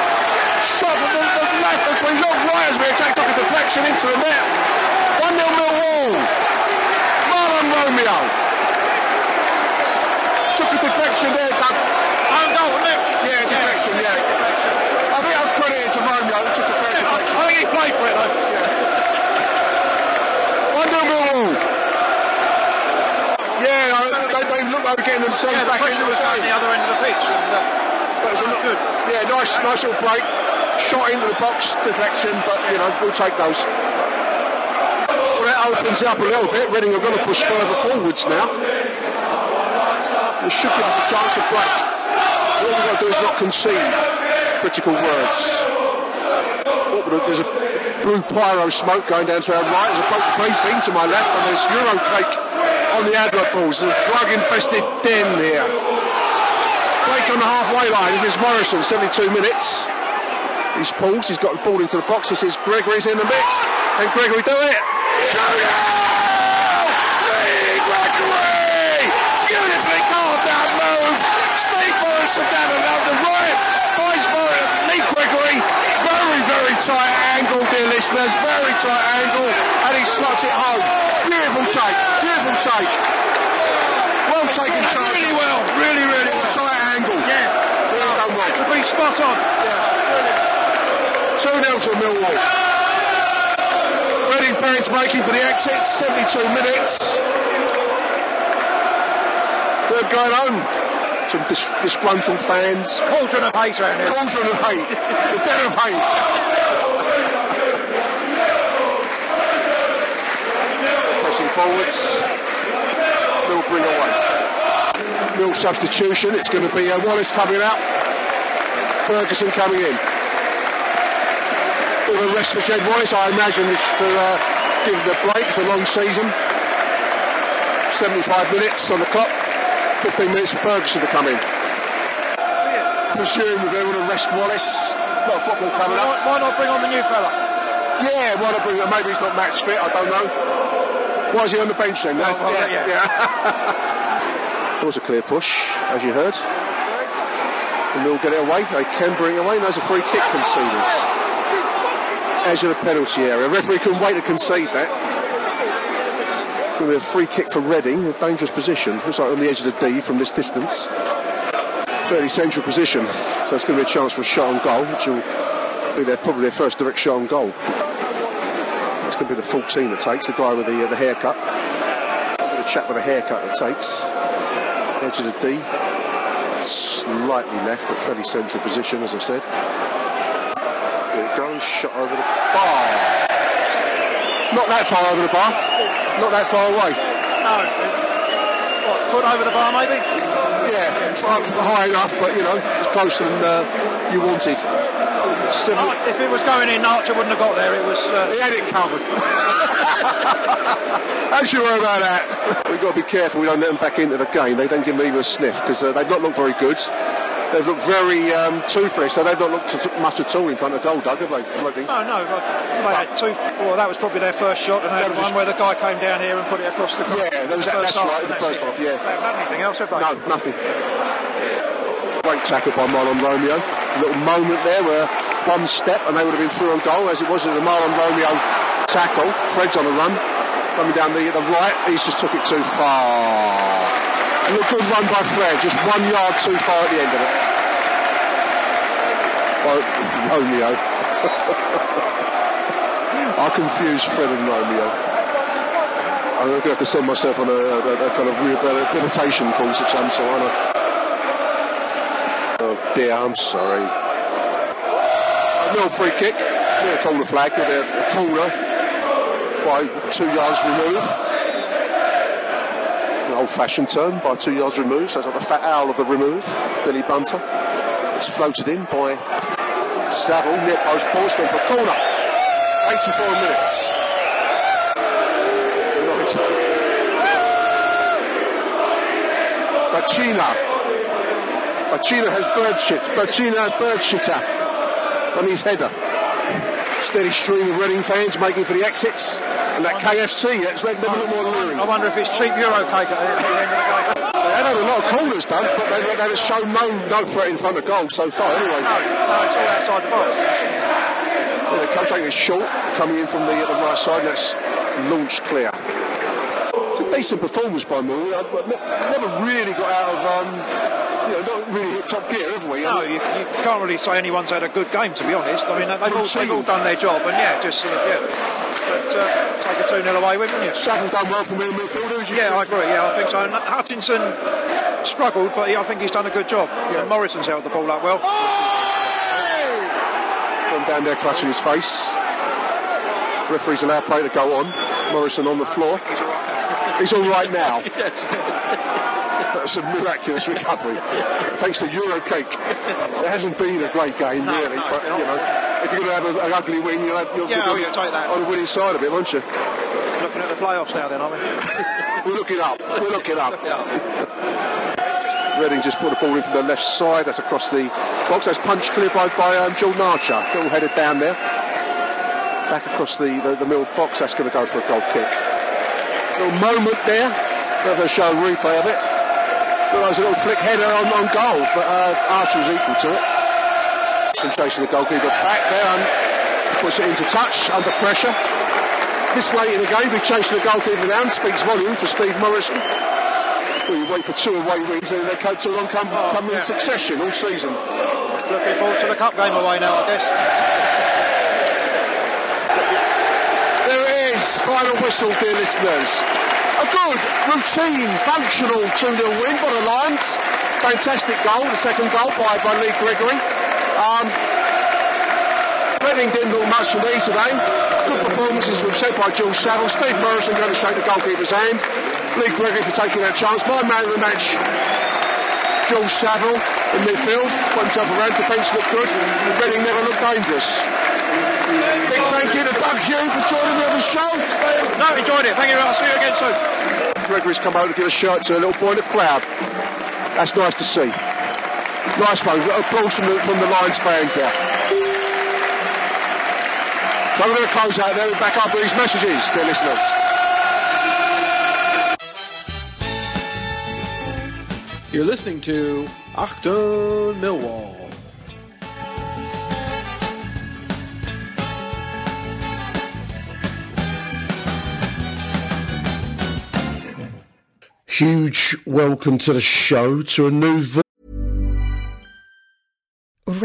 S2: Shot from the, left between long as we attacked off a deflection into the net. 1 0 Millwall. Marlon Romeo. Took a deflection there, Doug.
S3: Home goal, wasn't?
S2: Yeah, deflection, yeah. I think I'll credit it to Romeo. He took a fair deflection.
S3: I think he played for it though.
S2: 1 0 Millwall. Yeah, uh, they, they look like they're getting themselves
S3: Yeah, the
S2: back into the game.
S3: the other end of the pitch. And, uh,
S2: But it was a
S3: looked good.
S2: Yeah, nice, nice little break. Shot into the box, deflection, but you know we'll take those. That opens up a little bit. Reading are going to push further forwards now. It should give us a chance to break. All we've got to do is not concede. Critical words. Oh, There's a blue pyro smoke going down to our right. There's a boat vaping to my left, and there's Euro cake on the advert balls. There's a drug-infested den here. Break on the halfway line. This is Morison, 72 minutes. He's paused, he's got the ball into the box. This is Gregory's in the mix. And Gregory do it. 2 Lee Gregory! Beautifully carved out move. Steve Morison down around the right. Finds Morison, Lee Gregory. Very, very tight angle, dear listeners. Very tight angle. And he slots it home. Beautiful take. Beautiful take. Well taken chance.
S3: Really well, really, really well.
S2: Tight angle.
S3: Yeah.
S2: Really done well.
S3: To be spot on.
S2: 2 0 to Millwall. Fans making for the exit, 72 minutes. Third going home. Some dis- disgruntled fans.
S3: Cauldron of hate around here.
S2: Cauldron of hate. The den of hate. Pressing forwards. Mill bring away. Mill substitution. It's going to be uh, Wallace coming out. Ferguson coming in. Bit of a rest for Jed Wallace, I imagine, this to uh, give him a break. It's a long season. 75 minutes on the clock. 15 minutes for Ferguson to come in. Presume that they want to rest Wallace. A lot of football coming up.
S3: Why, not bring on the new fella?
S2: Yeah, why not bring? Maybe he's not match fit, I don't know. Why is he on the bench then? That's,
S3: well,
S2: yeah,
S3: yeah.
S2: yeah. (laughs) there was a clear push, as you heard. And they'll get it away. They can bring it away. And there's a free kick conceded. Edge of the penalty area. Referee couldn't wait to concede that. Going to be a free kick for Reading. A dangerous position. Looks like on the edge of the D from this distance. Fairly central position. So it's going to be a chance for a shot on goal, which will be their, probably their first direct shot on goal. It's going to be the 14 that takes, the guy with the, uh, the haircut. The chap with the haircut that takes. Edge of the D. Slightly left, but fairly central position, as I said. Here shot over the bar. Not that far over the bar. Not that far away.
S3: No, it's, what, foot over the bar maybe?
S2: Yeah, far, high enough, but you know, it's closer than uh, you wanted. Seven,
S3: Oh, if it was going in, Archer wouldn't have got there. It was. Uh,
S2: He had it covered. (laughs) Don't you worry about that. We've got to be careful we don't let them back into the game. They don't give them even a sniff because uh, they've not looked very good. They've looked very um, toothless, so they've not looked much at all in front of goal, Doug, have they? Bloody-
S3: no, no. They had two. Well, that was probably their first shot, and they
S2: That
S3: had
S2: was
S3: one
S2: just-
S3: where the guy came down here and put it across the. Goal.
S2: Yeah, there was
S3: the
S2: that-
S3: first
S2: that's
S3: half,
S2: right, the first half, yeah.
S3: They haven't had anything else, have they?
S2: No, nothing. Great tackle by Marlon Romeo. A little moment there where one step and they would have been through on goal, as it was at the Marlon Romeo tackle. Fred's on a run, coming down the, the right. He's just took it too far. And a good run by Fred, just one yard too far at the end of it. By (laughs) Romeo. (laughs) I confuse Fred and Romeo. I'm going to have to send myself on a, a, a kind of rehabilitation course of some sort. Oh dear, I'm sorry. A little free kick, near corner flag, a corner by two yards removed. Old-fashioned term, by two yards removed. So it's like the fat owl of the remove, Billy Bunter. It's floated in by Saville, near post ball. It's going for a corner. 84 minutes. Bacuna. Bacuna has bird shit. Bacuna has bird shitter on his header. Steady stream of Reading fans making for the exits. And that KFC, that's them a little more luring.
S3: I wonder if it's cheap Euro cake at the end of the game.
S2: They have had a lot of corners done, but they, they have shown no, no threat in front of goal so far anyway.
S3: No, no, it's all outside the box.
S2: Yeah, they come taking it short, coming in from the, the right side, and that's launched clear. It's a decent performance by Moore, but never really got out of, um, you know, not really hit top gear, have we?
S3: No, you, you can't really say anyone's had a good game, to be honest. I mean, they've all, they've all done their job, and yeah, just sort of, yeah. But uh, take a 2 0 away with, wouldn't you?
S2: Done well from the midfielders.
S3: Yeah, I agree. Yeah, I think so. And Hutchinson struggled, but I think he's done a good job. And Morison's held the ball up well.
S2: Gone down there clutching his face. Referee's allowed play to go on. Morison on the floor. He's all right now. (laughs) That's a miraculous recovery. Thanks to Euro Cake. It hasn't been a great game,
S3: No,
S2: really,
S3: no,
S2: but you know, if you're going to have a- an ugly win, you'll, have, you'll,
S3: Yeah,
S2: you'll
S3: oh, yeah, take that.
S2: on the winning side of it, won't you?
S3: Looking at the playoffs now, then, aren't we? (laughs)
S2: We're looking up. We're looking up. Reading just put the ball in from the left side. That's across the box. That's punched clear by, by um, Jordan Archer. Little headed down there. Back across the, the, the middle box. That's going to go for a goal kick. Little moment there. Don't know if they'll show a replay of it. Like it was a little flick header on, on goal, but uh, Archer was equal to it. Concentration of the goalkeeper back there and puts it into touch under pressure. This late in the game, we chasing the goalkeeper down. Speaks volume for Steve Morison. Well, you wait for two away wins and they come two on come, come in succession all season.
S3: Looking forward to the cup game away now, I guess.
S2: There it is, final whistle, dear listeners. A good, routine, functional 2 0 win by the Lions. Fantastic goal, the second goal by, by Lee Gregory. Um, Reading didn't look much for me today. Good performances were set by Jules Saville. Steve Morison going to shake the goalkeeper's hand. Lee Gregory for taking that chance. My man of the match, Jules Saville in midfield. Put himself around, defence looked good. Reading never looked dangerous. Big thank you to Doug Hume for joining me on the show.
S3: No, enjoyed it. Thank you. I'll see you again soon.
S2: Gregory's come over to give a shirt to a little boy in the crowd. That's nice to see. Nice one. Applause from the, from the Lions fans there. So we're going to close out there. We're back after these messages, dear listeners.
S5: You're listening to Achtung Millwall.
S2: Huge welcome to the show, to a new vo-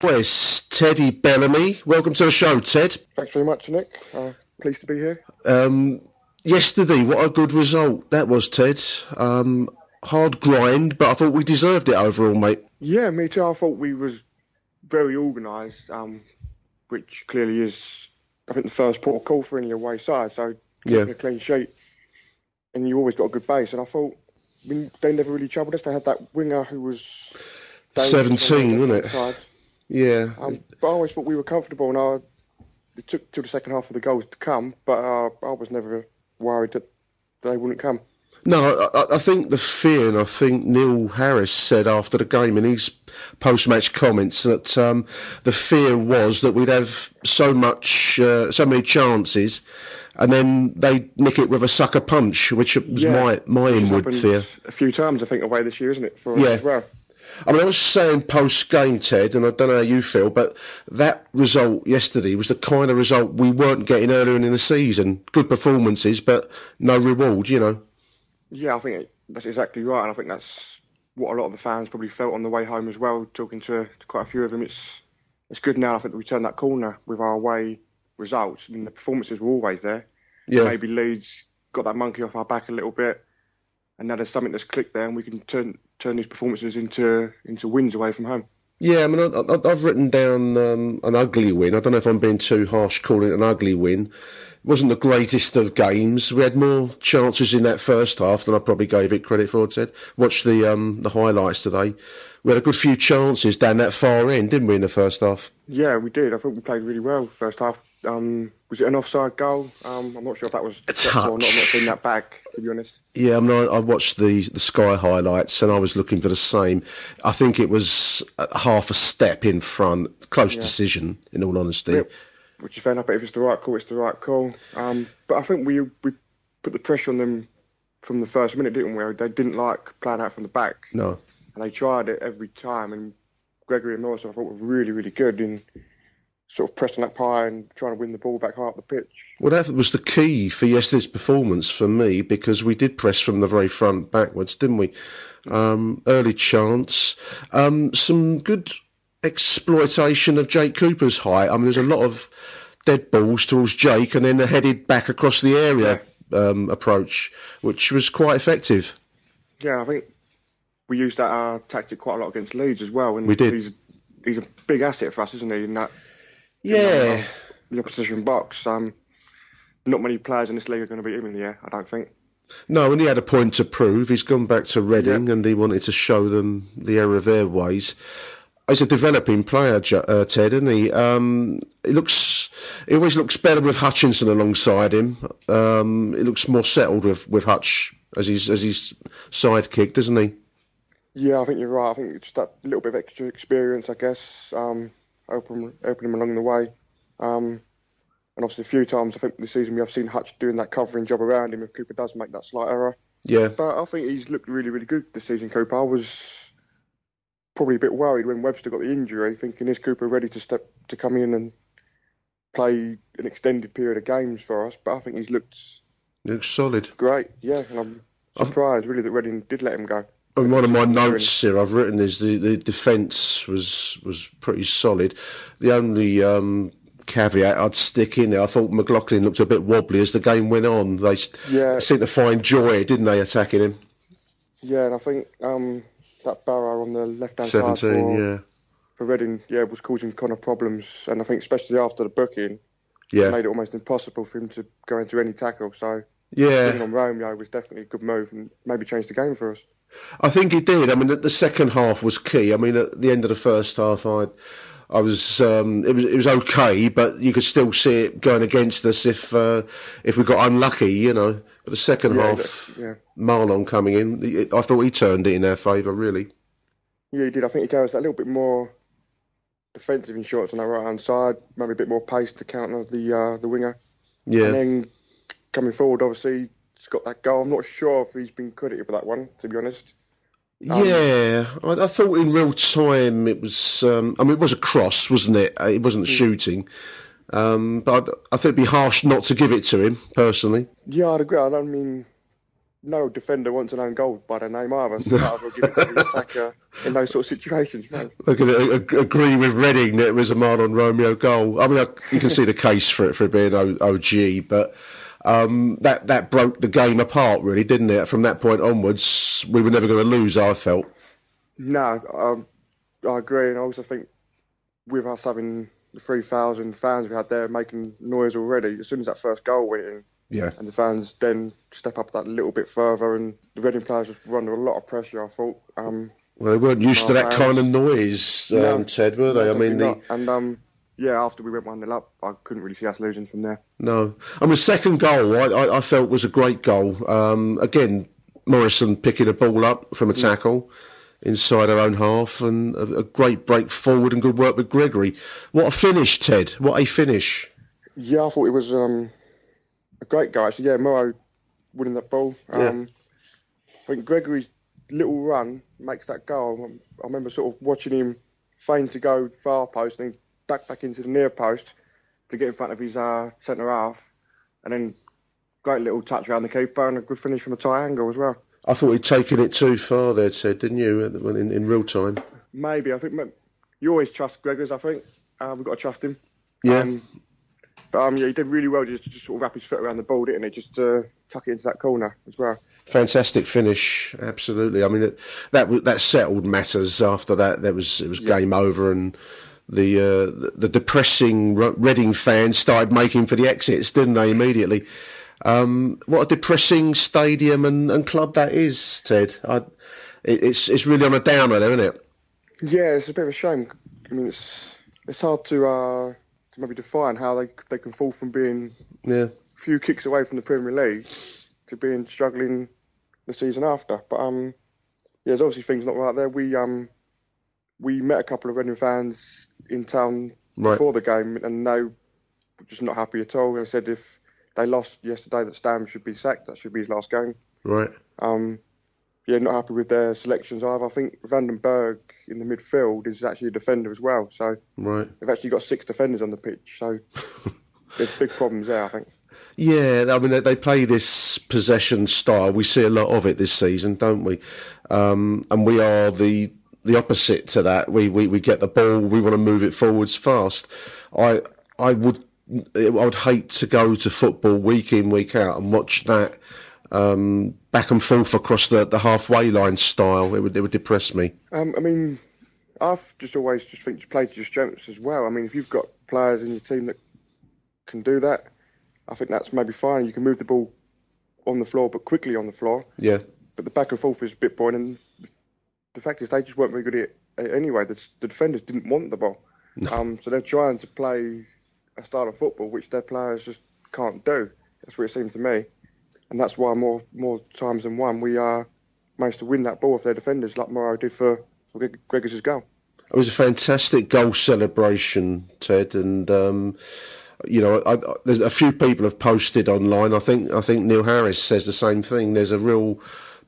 S2: Where's Teddy Bellamy? Welcome to the show, Ted.
S6: Thanks very much, Nick. Uh, pleased to be here.
S2: Um, yesterday, what a good result that was, Ted. Um, hard grind, but I thought we deserved it overall, mate.
S6: Yeah, me too. I thought we was very organised, um, which clearly is, I think, the first port of call for any away side. So keeping
S2: Yeah.
S6: a clean sheet, and you always got a good base. And I thought I mean, they never really troubled us. They had that winger who was
S2: 17, wasn't it? Yeah.
S6: Um, but I always thought we were comfortable, and I, it took till the second half of the goals to come. But uh, I was never worried that they wouldn't come.
S2: No, I, I think the fear, and I think Neil Harris said after the game in his post-match comments that um, the fear was that we'd have so much, uh, so many chances, and then they nick it with a sucker punch, which was
S6: Yeah.
S2: my my inward fear.
S6: a few times, I think, away this year, isn't it? For
S2: Yeah.
S6: as well.
S2: I mean, I was saying post game, Ted, and I don't know how you feel, but that result yesterday was the kind of result we weren't getting earlier in the season. Good performances, but no reward, you know.
S6: Yeah, I think it, that's exactly right, and I think that's what a lot of the fans probably felt on the way home as well. Talking to, to quite a few of them, it's it's good now. I think that we turned that corner with our away results. Mean, the performances were always there.
S2: Yeah.
S6: Maybe Leeds got that monkey off our back a little bit, and now there's something that's clicked there, and we can turn turn these performances into into wins away from home.
S2: Yeah, I mean, I, I, I've written down um, an ugly win. I don't know if I'm being too harsh calling it an ugly win. It wasn't the greatest of games. We had more chances in that first half than I probably gave it credit for. Ted, watch the um, the highlights today. We had a good few chances down that far end, didn't we, in the first half?
S6: Yeah, we did. I think we played really well first half. Um, was it an offside goal? Um, I'm not sure if that was
S2: A
S6: touch or not. I've not seen that back, to be honest.
S2: Yeah, I mean, I, watched the the Sky highlights and I was looking for the same. I think it was uh, half a step in front, close
S6: Yeah.
S2: decision. In all honesty,
S6: Yeah, which is fair enough. But if it's the right call, it's the right call. Um, but I think we we put the pressure on them from the first minute, didn't we? They didn't like playing out from the back,
S2: no.
S6: and they tried it every time. And Gregory and Morison, I thought, were really, really good in sort of pressing that pie and trying to win the ball back high up the pitch.
S2: Well, that was the key for yesterday's performance for me because we did press from the very front backwards, didn't we? Um, early chance, um, some good exploitation of Jake Cooper's height. I mean, there's a lot of dead balls towards Jake, and then the headed back across the area um, approach, which was quite effective.
S6: Yeah, I think we used that uh, tactic quite a lot against Leeds as well. And
S2: We did.
S6: He's, he's a big asset for us, isn't he? In that
S2: Yeah.
S6: the opposition box. Um, not many players in this league are going to beat him in the air. I don't think.
S2: No, and he had a point to prove. He's gone back to Reading and he wanted to show them the error of their ways. He's a developing player, uh, Ted, isn't he? Um, he looks, he always looks better with Hutchinson alongside him. Um, he looks more settled with, with Hutch as his as his sidekick, doesn't he?
S6: Yeah, I think you're right. I think it's that little bit of extra experience, I guess, um, open open him along the way. Um, and obviously, a few times I think this season we have seen Hutch doing that covering job around him if Cooper does make that slight error.
S2: Yeah.
S6: But I think he's looked really, really good this season, Cooper. I was probably a bit worried when Webster got the injury, thinking is Cooper ready to step to come in and play an extended period of games for us? But I think he's looked
S2: looks solid.
S6: great. Yeah, and I'm surprised really that Reading did let him go.
S2: And one of my notes here I've written is the, the defence was was pretty solid. The only um, caveat I'd stick in there, I thought McLaughlin looked a bit wobbly as the game went on. They
S6: Yeah.
S2: seemed to find joy, didn't they, attacking him?
S6: Yeah, and I think um, that Barrow on the left hand side
S2: 17,
S6: for,
S2: yeah.
S6: for Reading, yeah, was causing Conor problems, and I think especially after the booking,
S2: Yeah.
S6: made it almost impossible for him to go into any tackle. So
S2: Yeah.
S6: on Romeo was definitely a good move, and maybe changed the game for us.
S2: I think he did. I mean, the, the second half was key. I mean, at the end of the first half, I, I was, um, it was, it was okay, but you could still see it going against us if, uh, if we got unlucky, you know. But the second
S6: Yeah,
S2: half,
S6: yeah.
S2: Marlon coming in, I thought he turned it in our favour, really.
S6: Yeah, he did. I think he gave us a little bit more defensive insurance on our right hand side, maybe a bit more pace to counter the uh, the winger.
S2: Yeah.
S6: And then coming forward, obviously, got that goal. I'm not sure if he's been credited for that one, to be honest. Um,
S2: yeah, I, I thought in real time it was. Um, I mean, it was a cross, wasn't it? Uh, It wasn't a shooting, um, but I, I think it'd be harsh not to give it to him personally.
S6: Yeah, I'd agree. I don't mean no defender wants an own goal by their name either, so might as well give it to the (laughs) attacker in those sort of situations, man.
S2: I can agree with Reading that it was a Marlon Romeo goal. I mean, I, you can see the case for it for it being o, OG, but um, that that broke the game apart, really, didn't it? From that point onwards, we were never going to lose. I felt.
S6: No, um, I agree, and I also think with us having the 3,000 fans we had there making noise already, as soon as that first goal went in,
S2: Yeah.
S6: and the fans then step up that little bit further, and the Reading players were under a lot of pressure, I thought. Um,
S2: Well, they weren't used to that
S6: fans-
S2: kind of noise, um,
S6: No,
S2: Ted, were they?
S6: no,
S2: I mean, the,
S6: and um, yeah, after we went 1 0 up, I couldn't really see us losing from there.
S2: No, I mean, the second goal I, I, I felt was a great goal. Um, again, Morison picking a ball up from a tackle inside our own half, and a, a great break forward and good work with Gregory. What a finish, Ted! What a finish!
S6: Yeah, I thought it was um, a great guy. Actually, yeah, Morrow winning that ball.
S2: Yeah.
S6: Um, I think Gregory's little run makes that goal. I remember sort of watching him feign to go far post and duck back into the near post to get in front of his uh, centre half, and then great little touch around the keeper and a good finish from a tight angle as well.
S2: I thought he'd taken it too far there, Ted, didn't you? In, in, real time.
S6: Maybe I think you always trust Gregors. I think uh, we've got to trust him.
S2: Yeah.
S6: Um, but um, yeah, he did really well just to just sort of wrap his foot around the ball, didn't he? Just to tuck it into that corner as well.
S2: Fantastic finish, absolutely. I mean, it, that that settled matters. After that, there was it was game over, and the uh, the, depressing Re- Reading fans started making for the exits, didn't they? Immediately. Um, what a depressing stadium and, and club that is, Ted. I, it's it's really on a downer there, isn't it?
S6: Yeah, it's a bit of a shame. I mean, it's it's hard to uh, to maybe define how they they can fall from being
S2: Yeah.
S6: a few kicks away from the Premier League to being struggling the season after. But um, yeah, there's obviously things not right there. We um we met a couple of Reading fans in town
S2: Right.
S6: before the game, and they were just not happy at all. They said if they lost yesterday, that Stam should be sacked. That should be his last game.
S2: Right.
S6: Um, yeah, not happy with their selections either. I think van den Berg in the midfield is actually a defender as well. So
S2: Right.
S6: they've actually got six defenders on the pitch. So (laughs) there's big problems there, I think.
S2: Yeah, I mean they, they play this possession style. We see a lot of it this season, don't we? Um, and we are the the opposite to that. We, we we get the ball. We want to move it forwards fast. I I would I would hate to go to football week in week out and watch that um, back and forth across the, the halfway line style. It would it would depress me.
S6: Um, I mean, I've just always just think you play to your strengths as well. I mean, if you've got players in your team that can do that, I think that's maybe fine. You can move the ball on the floor, but quickly on the floor.
S2: Yeah.
S6: But the back and forth is a bit boring, and the fact is they just weren't very good at it anyway. The, the defenders didn't want the ball, um, so they're trying to play a style of football which their players just can't do. That's what it seems to me, and that's why more more times than one we uh, managed to win that ball with their defenders, like Morrow did for for Gregors' goal.
S2: It was a fantastic goal celebration, Ted, and um, you know, I, I, there's a few people have posted online. I think I think Neil Harris says the same thing. There's a real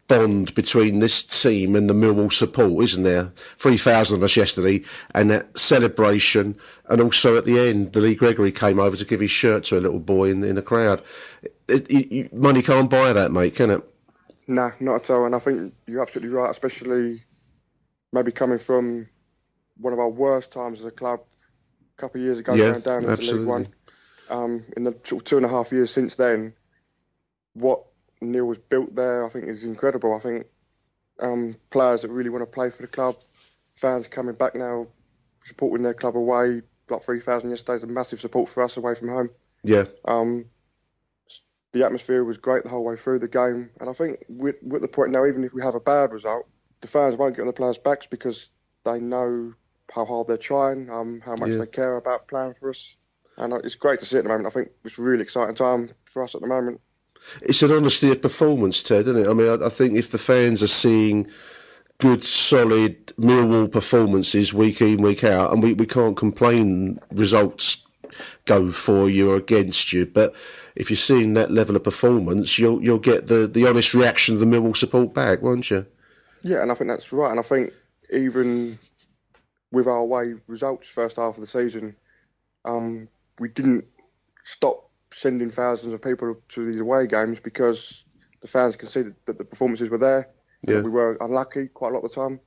S2: bond between this team and the Millwall support, isn't there? Three thousand of us yesterday, and that celebration, and also at the end, the Lee Gregory came over to give his shirt to a little boy in, in the crowd. It, it, money can't buy that, mate, can it?
S6: Nah, not at all. And I think you're absolutely right, especially maybe coming from one of our worst times as a club a couple of years ago,
S2: Yeah,
S6: going down into
S2: absolutely.
S6: League One. Um, in the two and a half years since then, what Neil was built there, I think, is incredible. I think um, players that really want to play for the club, fans coming back now, supporting their club away, like 3,000 yesterday is a massive support for us away from home.
S2: Yeah.
S6: Um, the atmosphere was great the whole way through the game, and I think we're, we're at the point now, even if we have a bad result, the fans won't get on the players' backs because they know how hard they're trying, um, how much
S2: Yeah.
S6: they care about playing for us, and uh, it's great to see at the moment. I think it's a really exciting time for us at the moment.
S2: It's an honesty of performance, Ted, isn't it? I mean, I, I think if the fans are seeing good, solid Millwall performances week in, week out, and we, we can't complain results go for you or against you, but if you're seeing that level of performance, you'll you'll get the, the honest reaction of the Millwall support back, won't you?
S6: Yeah, and I think that's right. And I think even with our away results first half of the season, um, we didn't stop sending thousands of people to these away games because the fans can see that, that the performances were there.
S2: Yeah.
S6: We were unlucky quite a lot of the time.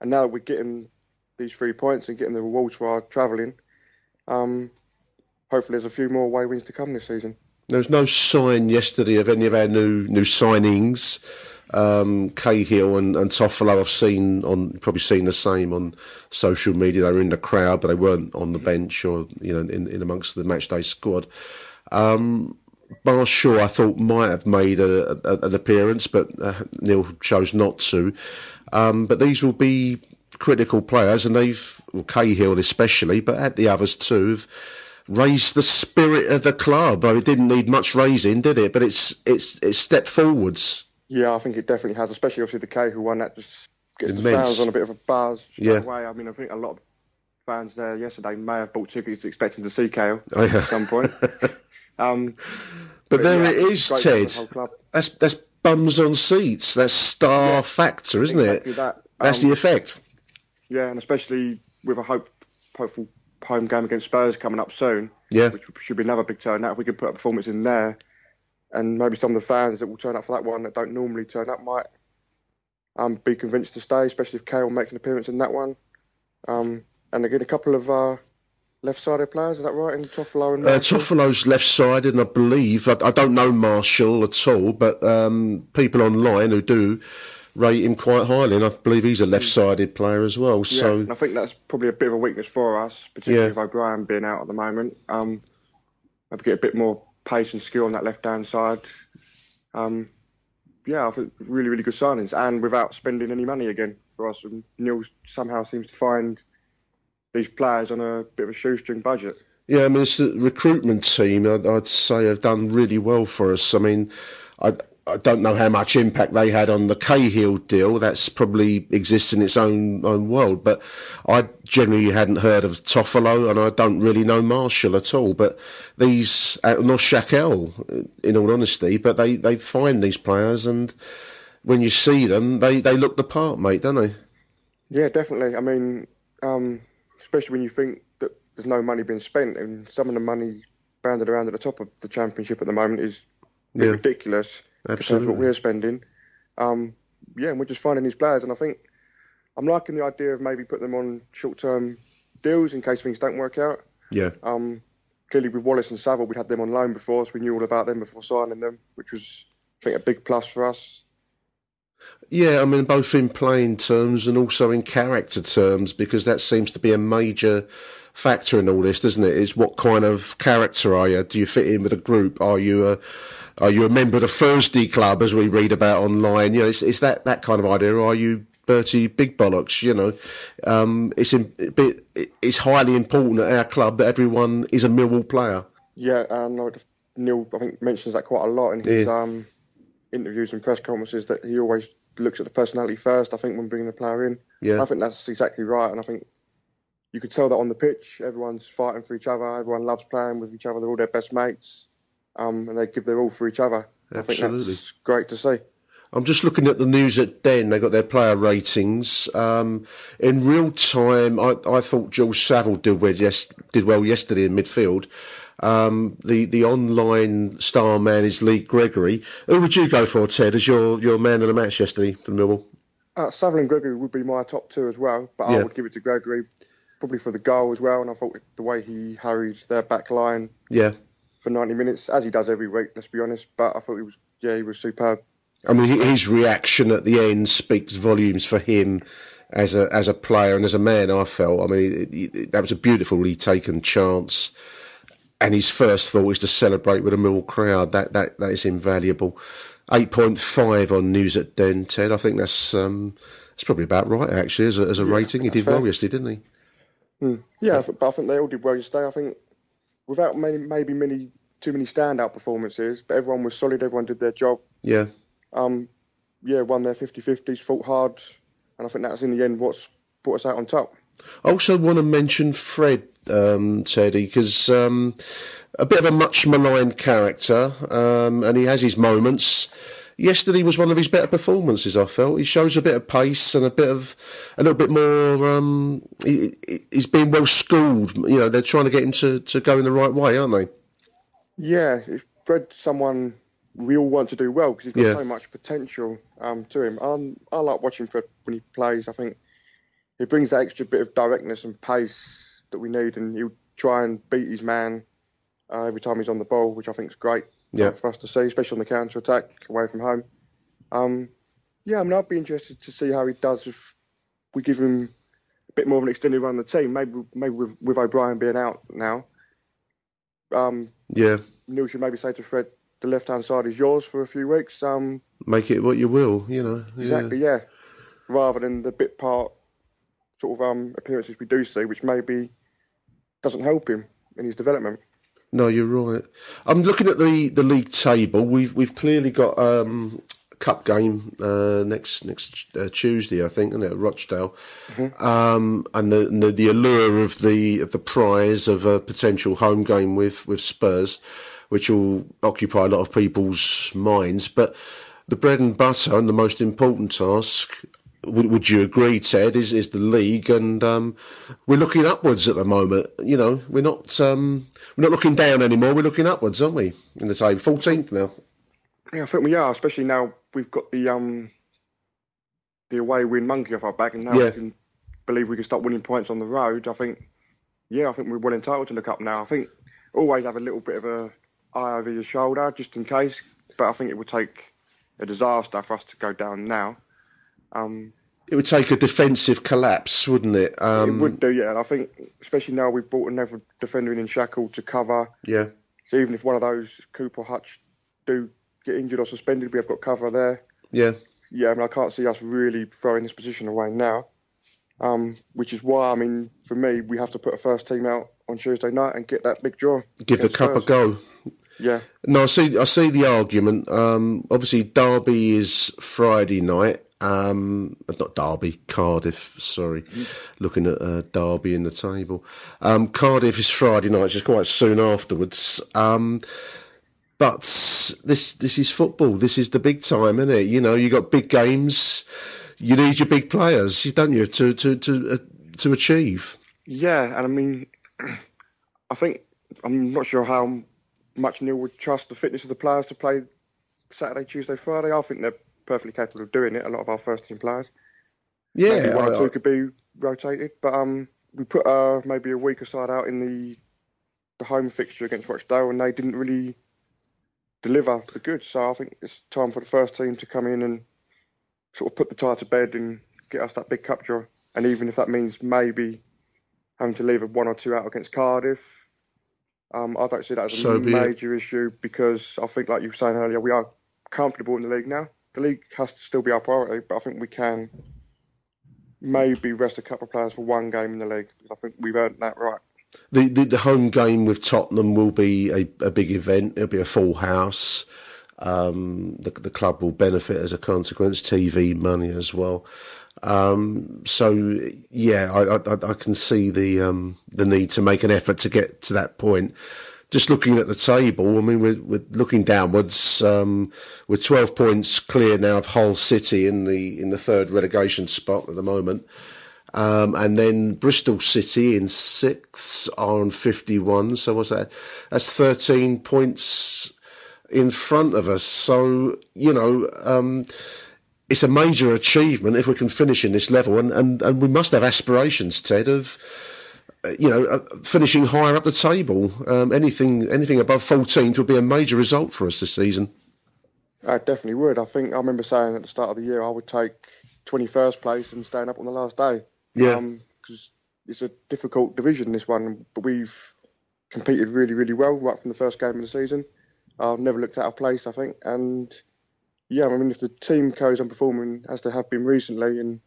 S6: And now that we're getting these three points and getting the rewards for our travelling, um, hopefully there's a few more away wins to come this season.
S2: There was no sign yesterday of any of our new new signings. Um, Cahill and, and Toffolo, I've seen on probably seen the same on social media. They were in the crowd, but they weren't on the bench or you know in, in amongst the matchday squad. Um, Marshall, I thought might have made a, a, an appearance, but uh, Neil chose not to. Um, but these will be critical players, and they've well, Cahill especially, but at the others too. Have, raised the spirit of the club. Oh, it didn't need much raising, did it? But it's it's it's stepped forwards.
S6: Yeah, I think it definitely has, especially obviously the K who won that just gets the fans on a bit of a buzz straight
S2: Yeah.
S6: away. I mean, I think a lot of fans there yesterday may have bought tickets expecting to see Cahill
S2: Oh, yeah.
S6: at some point. (laughs) um,
S2: But, there
S6: yeah, it's
S2: is,
S6: the
S2: Ted. That's that's bums on seats. That's star factor, isn't
S6: exactly
S2: it?
S6: that.
S2: That's
S6: Um,
S2: the effect.
S6: Yeah, and especially with a hope, hopeful home game against Spurs coming up soon.
S2: Yeah.
S6: which should be another big turnout. If we could put a performance in there, and maybe some of the fans that will turn up for that one that don't normally turn up might um, be convinced to stay, especially if Cahill makes an appearance in that one. Um, and again, a couple of uh, left-sided players. Is that right? In Toffolo and
S2: Uh? Toffolo's left-sided, and I believe I, I don't know Marshall at all, but um, people online who do rate him quite highly, and I believe he's a left-sided player as well.
S6: Yeah,
S2: So
S6: and I think that's probably a bit of a weakness for us, particularly
S2: Yeah.
S6: with O'Brien being out at the moment. Um, maybe get a bit more pace and skill on that left-hand side. Um, yeah, I think really, really good signings, and without spending any money again for us. And Neil somehow seems to find these players on a bit of a shoestring budget.
S2: Yeah, I mean, it's the recruitment team, I'd, I'd say, have done really well for us. I mean, I, I don't know how much impact they had on the Cahill deal. That's probably exists in its own own world. But I generally hadn't heard of Toffolo, and I don't really know Marshall at all. But these, uh, nor Shackell, in all honesty, but they, they find these players, and when you see them, they, they look the part, mate, don't they?
S6: Yeah, definitely. I mean, um, especially when you think that there's no money being spent, and some of the money banded around at the top of the championship at the moment is
S2: Yeah.
S6: ridiculous
S2: Absolutely.
S6: what we're spending. Um, yeah, and we're just finding these players, and I think I'm liking the idea of maybe putting them on short-term deals in case things don't work out.
S2: Yeah.
S6: Um, clearly, with Wallace and Saville, we'd had them on loan before, so we knew all about them before signing them, which was, I think, a big plus for us.
S2: Yeah, I mean, both in playing terms and also in character terms, because that seems to be a major factor in all this, doesn't it? Is what kind of character are you? Do you fit in with a group? Are you a are you a member of the Thursday Club, as we read about online? You know, it's, it's that that kind of idea. Or are you Bertie Big Bollocks? You know, um, it's in, it's highly important at our club that everyone is a Millwall player.
S6: Yeah, and like Neil, I think mentions that quite a lot in his
S2: Yeah.
S6: um, interviews and press conferences. That he always looks at the personality first. I think when bringing a player in,
S2: Yeah.
S6: I think that's exactly right. And I think you could tell that on the pitch, everyone's fighting for each other. Everyone loves playing with each other. They're all their best mates, um, and they give their all for each other. I think
S2: Absolutely.
S6: that's great to see.
S2: I'm just looking at the news at Den. They got their player ratings. Um, in real time, I, I thought Jules Saville did well, yes, did well yesterday in midfield. Um, the the online star man is Lee Gregory. Who would you go for, Ted, as your your man of the match yesterday for the Millwall?
S6: Uh, Sutherland Gregory would be my top two as well, but
S2: Yeah.
S6: I would give it to Gregory probably for the goal as well. And I thought the way he harried their back line
S2: Yeah.
S6: for 90 minutes, as he does every week, let's be honest. But I thought he was, yeah, he was superb.
S2: I mean, his reaction at the end speaks volumes for him as a as a player and as a man. I felt. I mean, it, it, that was a beautifully taken chance, and his first thought is to celebrate with a Mill crowd. That that that is invaluable. Eight point five on News at Den, Ted. I think that's um, that's probably about right actually as a, as a rating. He did
S6: fair.
S2: well yesterday, didn't he?
S6: Hmm. Yeah, I th- but I think they all did well yesterday. I think without many, maybe many too many standout performances, but everyone was solid. Everyone did their job.
S2: Yeah.
S6: Um, yeah, won their 50-50s, fought hard, and I think that's in the end what's brought us out on top.
S2: I also want to mention Fred, um, Teddy, because um, a bit of a much maligned character, um, and he has his moments. Yesterday was one of his better performances. I felt he shows a bit of pace and a bit of a little bit more. Um, he, he- he's being well schooled. You know, they're trying to get him to, to go in the right way, aren't they?
S6: Yeah, if Fred's someone we all want to do well because he's got
S2: Yeah.
S6: so much potential um, to him. Um, I like watching Fred when he plays. I think he brings that extra bit of directness and pace that we need, and he'll try and beat his man uh, every time he's on the ball, which I think is great
S2: Yeah.
S6: for us to see, especially on the counter attack away from home. Um, yeah, I mean, I'd be interested to see how he does if we give him a bit more of an extended run on the team. Maybe, maybe with, with O'Brien being out now. Um,
S2: Yeah,
S6: Neil should maybe say to Fred, the left hand side is yours for a few weeks. Um,
S2: make it what you will. You know, Yeah.
S6: exactly, yeah. Rather than the bit part sort of um, appearances we do see, which maybe doesn't help him in his development.
S2: No, you're right. I'm looking at the, the league table. We've we've clearly got um, a cup game uh, next next uh, Tuesday, I think, it, at Rochdale? Um, and the, and the the allure of the of the prize of a potential home game with with Spurs, which will occupy a lot of people's minds. But the bread and butter and the most important task. Would, would you agree, Ted? Is is the league, and um, we're looking upwards at the moment. You know, we're not um, we're not looking down anymore. We're looking upwards, aren't we? In the table, fourteenth now.
S6: Yeah, I think we are, especially now we've got the um the away win monkey off our back, and now
S2: Yeah.
S6: we can believe we can start winning points on the road. I think, yeah, I think we're well entitled to look up now. I think always have a little bit of a eye over your shoulder just in case, but I think it would take a disaster for us to go down now. Um,
S2: It would take a defensive collapse, wouldn't it? Um,
S6: it would do, yeah. And I think, especially now we've brought another defender in in Shackell to cover.
S2: Yeah,
S6: So even if one of those Cooper Hutch do get injured or suspended, we have got cover there.
S2: yeah.
S6: Yeah, I mean, I can't see us really throwing this position away now. Um, which is why, I mean, for me, we have to put a first team out on Tuesday night and get that big draw.
S2: Give the cup a go.
S6: Yeah.
S2: No, I see. I see the argument. Um, obviously, Derby is Friday night. Um, not Derby, Cardiff. Sorry, looking at uh, Derby in the table. Um, Cardiff is Friday night, just quite soon afterwards. Um, but this this is football. This is the big time, isn't it? You know, you got big games. You need your big players, don't you, to to to uh, to achieve?
S6: Yeah, and I mean, (clears throat) I think I'm not sure how much Neil would trust the fitness of the players to play Saturday, Tuesday, Friday. I think they're perfectly capable of doing it. A lot of our first team players.
S2: Yeah,
S6: maybe one
S2: I-
S6: or two
S2: I-
S6: could be rotated, but um, we put uh maybe a weaker side out in the the home fixture against Rochdale, and they didn't really deliver the goods. So I think it's time for the first team to come in and sort of put the tie to bed and get us that big cup draw. And even if that means maybe having to leave a one or two out against Cardiff, um, I don't see that as a
S2: So it.
S6: major issue because I think, like you were saying earlier, we are comfortable in the league now. The league has to still be our priority, but I think we can maybe rest a couple of players for one game in the league. I think we've earned that right.
S2: The, the the home game with Tottenham will be a, a big event. It'll be a full house. Um, the the club will benefit as a consequence. TV money as well. Um, so yeah, I, I I can see the um, the need to make an effort to get to that point. Just looking at the table, I mean, we're, we're looking downwards. Um, we're 12 points clear now of Hull City in the in the third relegation spot at the moment. Um, and then Bristol City in sixth are on 51. So what's that? That's 13 points in front of us. So, you know, um, it's a major achievement if we can finish in this level. And, and, and we must have aspirations, Ted, of, you know, uh, finishing higher up the table. Um, anything, anything above 14th would be a major result for us this season.
S6: I definitely would. I think I remember saying at the start of the year I would take 21st place and staying up on the last day.
S2: Yeah.
S6: Because um, it's a difficult division, this one, but we've competed really, really well right from the first game of the season. I've never looked out of place, I think. And yeah, I mean, if the team carries on performing as they have been recently and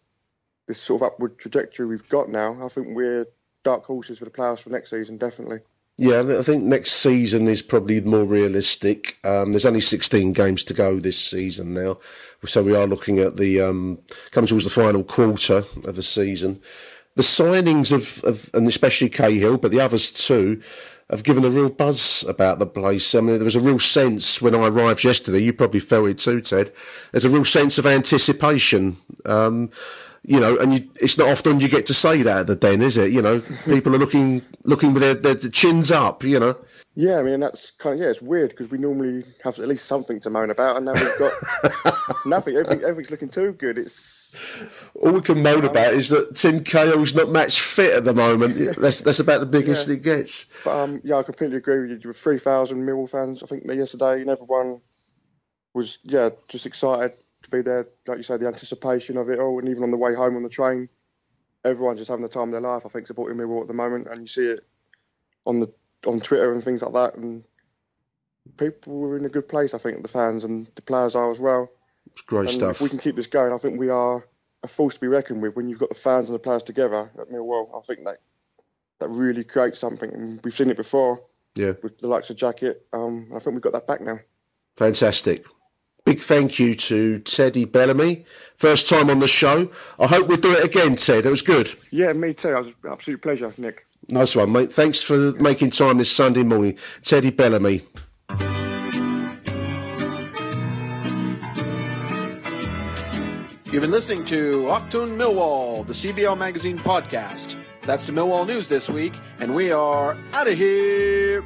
S6: this sort of upward trajectory we've got now, I think we're dark horses for the players for next season, definitely.
S2: Yeah, I think next season is probably more realistic. Um, there's only 16 games to go this season now, so we are looking at the um, coming towards the final quarter of the season. The signings of, of and especially Cahill, but the others too, have given a real buzz about the place. I mean, there was a real sense when I arrived yesterday. You probably felt it too, Ted. There's a real sense of anticipation. Um, you know, and you, it's not often you get to say that at the den, is it? You know, people are looking looking with their, their chins up. You know.
S6: Yeah, I mean that's kind of yeah, it's weird because we normally have at least something to moan about, and now we've got (laughs) nothing. Everything, everything's looking too good. It's
S2: all we can moan about is that Tim Cahill's not match fit at the moment. (laughs) That's that's about the biggest yeah. it gets.
S6: But um, yeah, I completely agree with you. There were three thousand Millwall fans, I think, yesterday, and everyone was yeah just excited to be there. Like you say, the anticipation of it all, and even on the way home on the train, everyone's just having the time of their life. I think supporting Millwall at the moment, and you see it on the on Twitter and things like that, and people were in a good place. I think the fans and the players are as well.
S2: It's great
S6: and
S2: stuff.
S6: If we can keep this going, I think we are a force to be reckoned with. When you've got the fans and the players together at Millwall, I think that that really creates something. And we've seen it before.
S2: Yeah.
S6: With the likes of Jackett, um, I think we've got that back now.
S2: Fantastic. Big thank you to Teddy Bellamy. First time on the show. I hope we'll do it again, Ted. It was good.
S6: Yeah, me too. It was an absolute pleasure, Nick.
S2: Nice one, mate. Thanks for making time this Sunday morning. Teddy Bellamy.
S5: You've been listening to Achtung Millwall, the CBL Magazine podcast. That's the Millwall news this week, and we are out of here.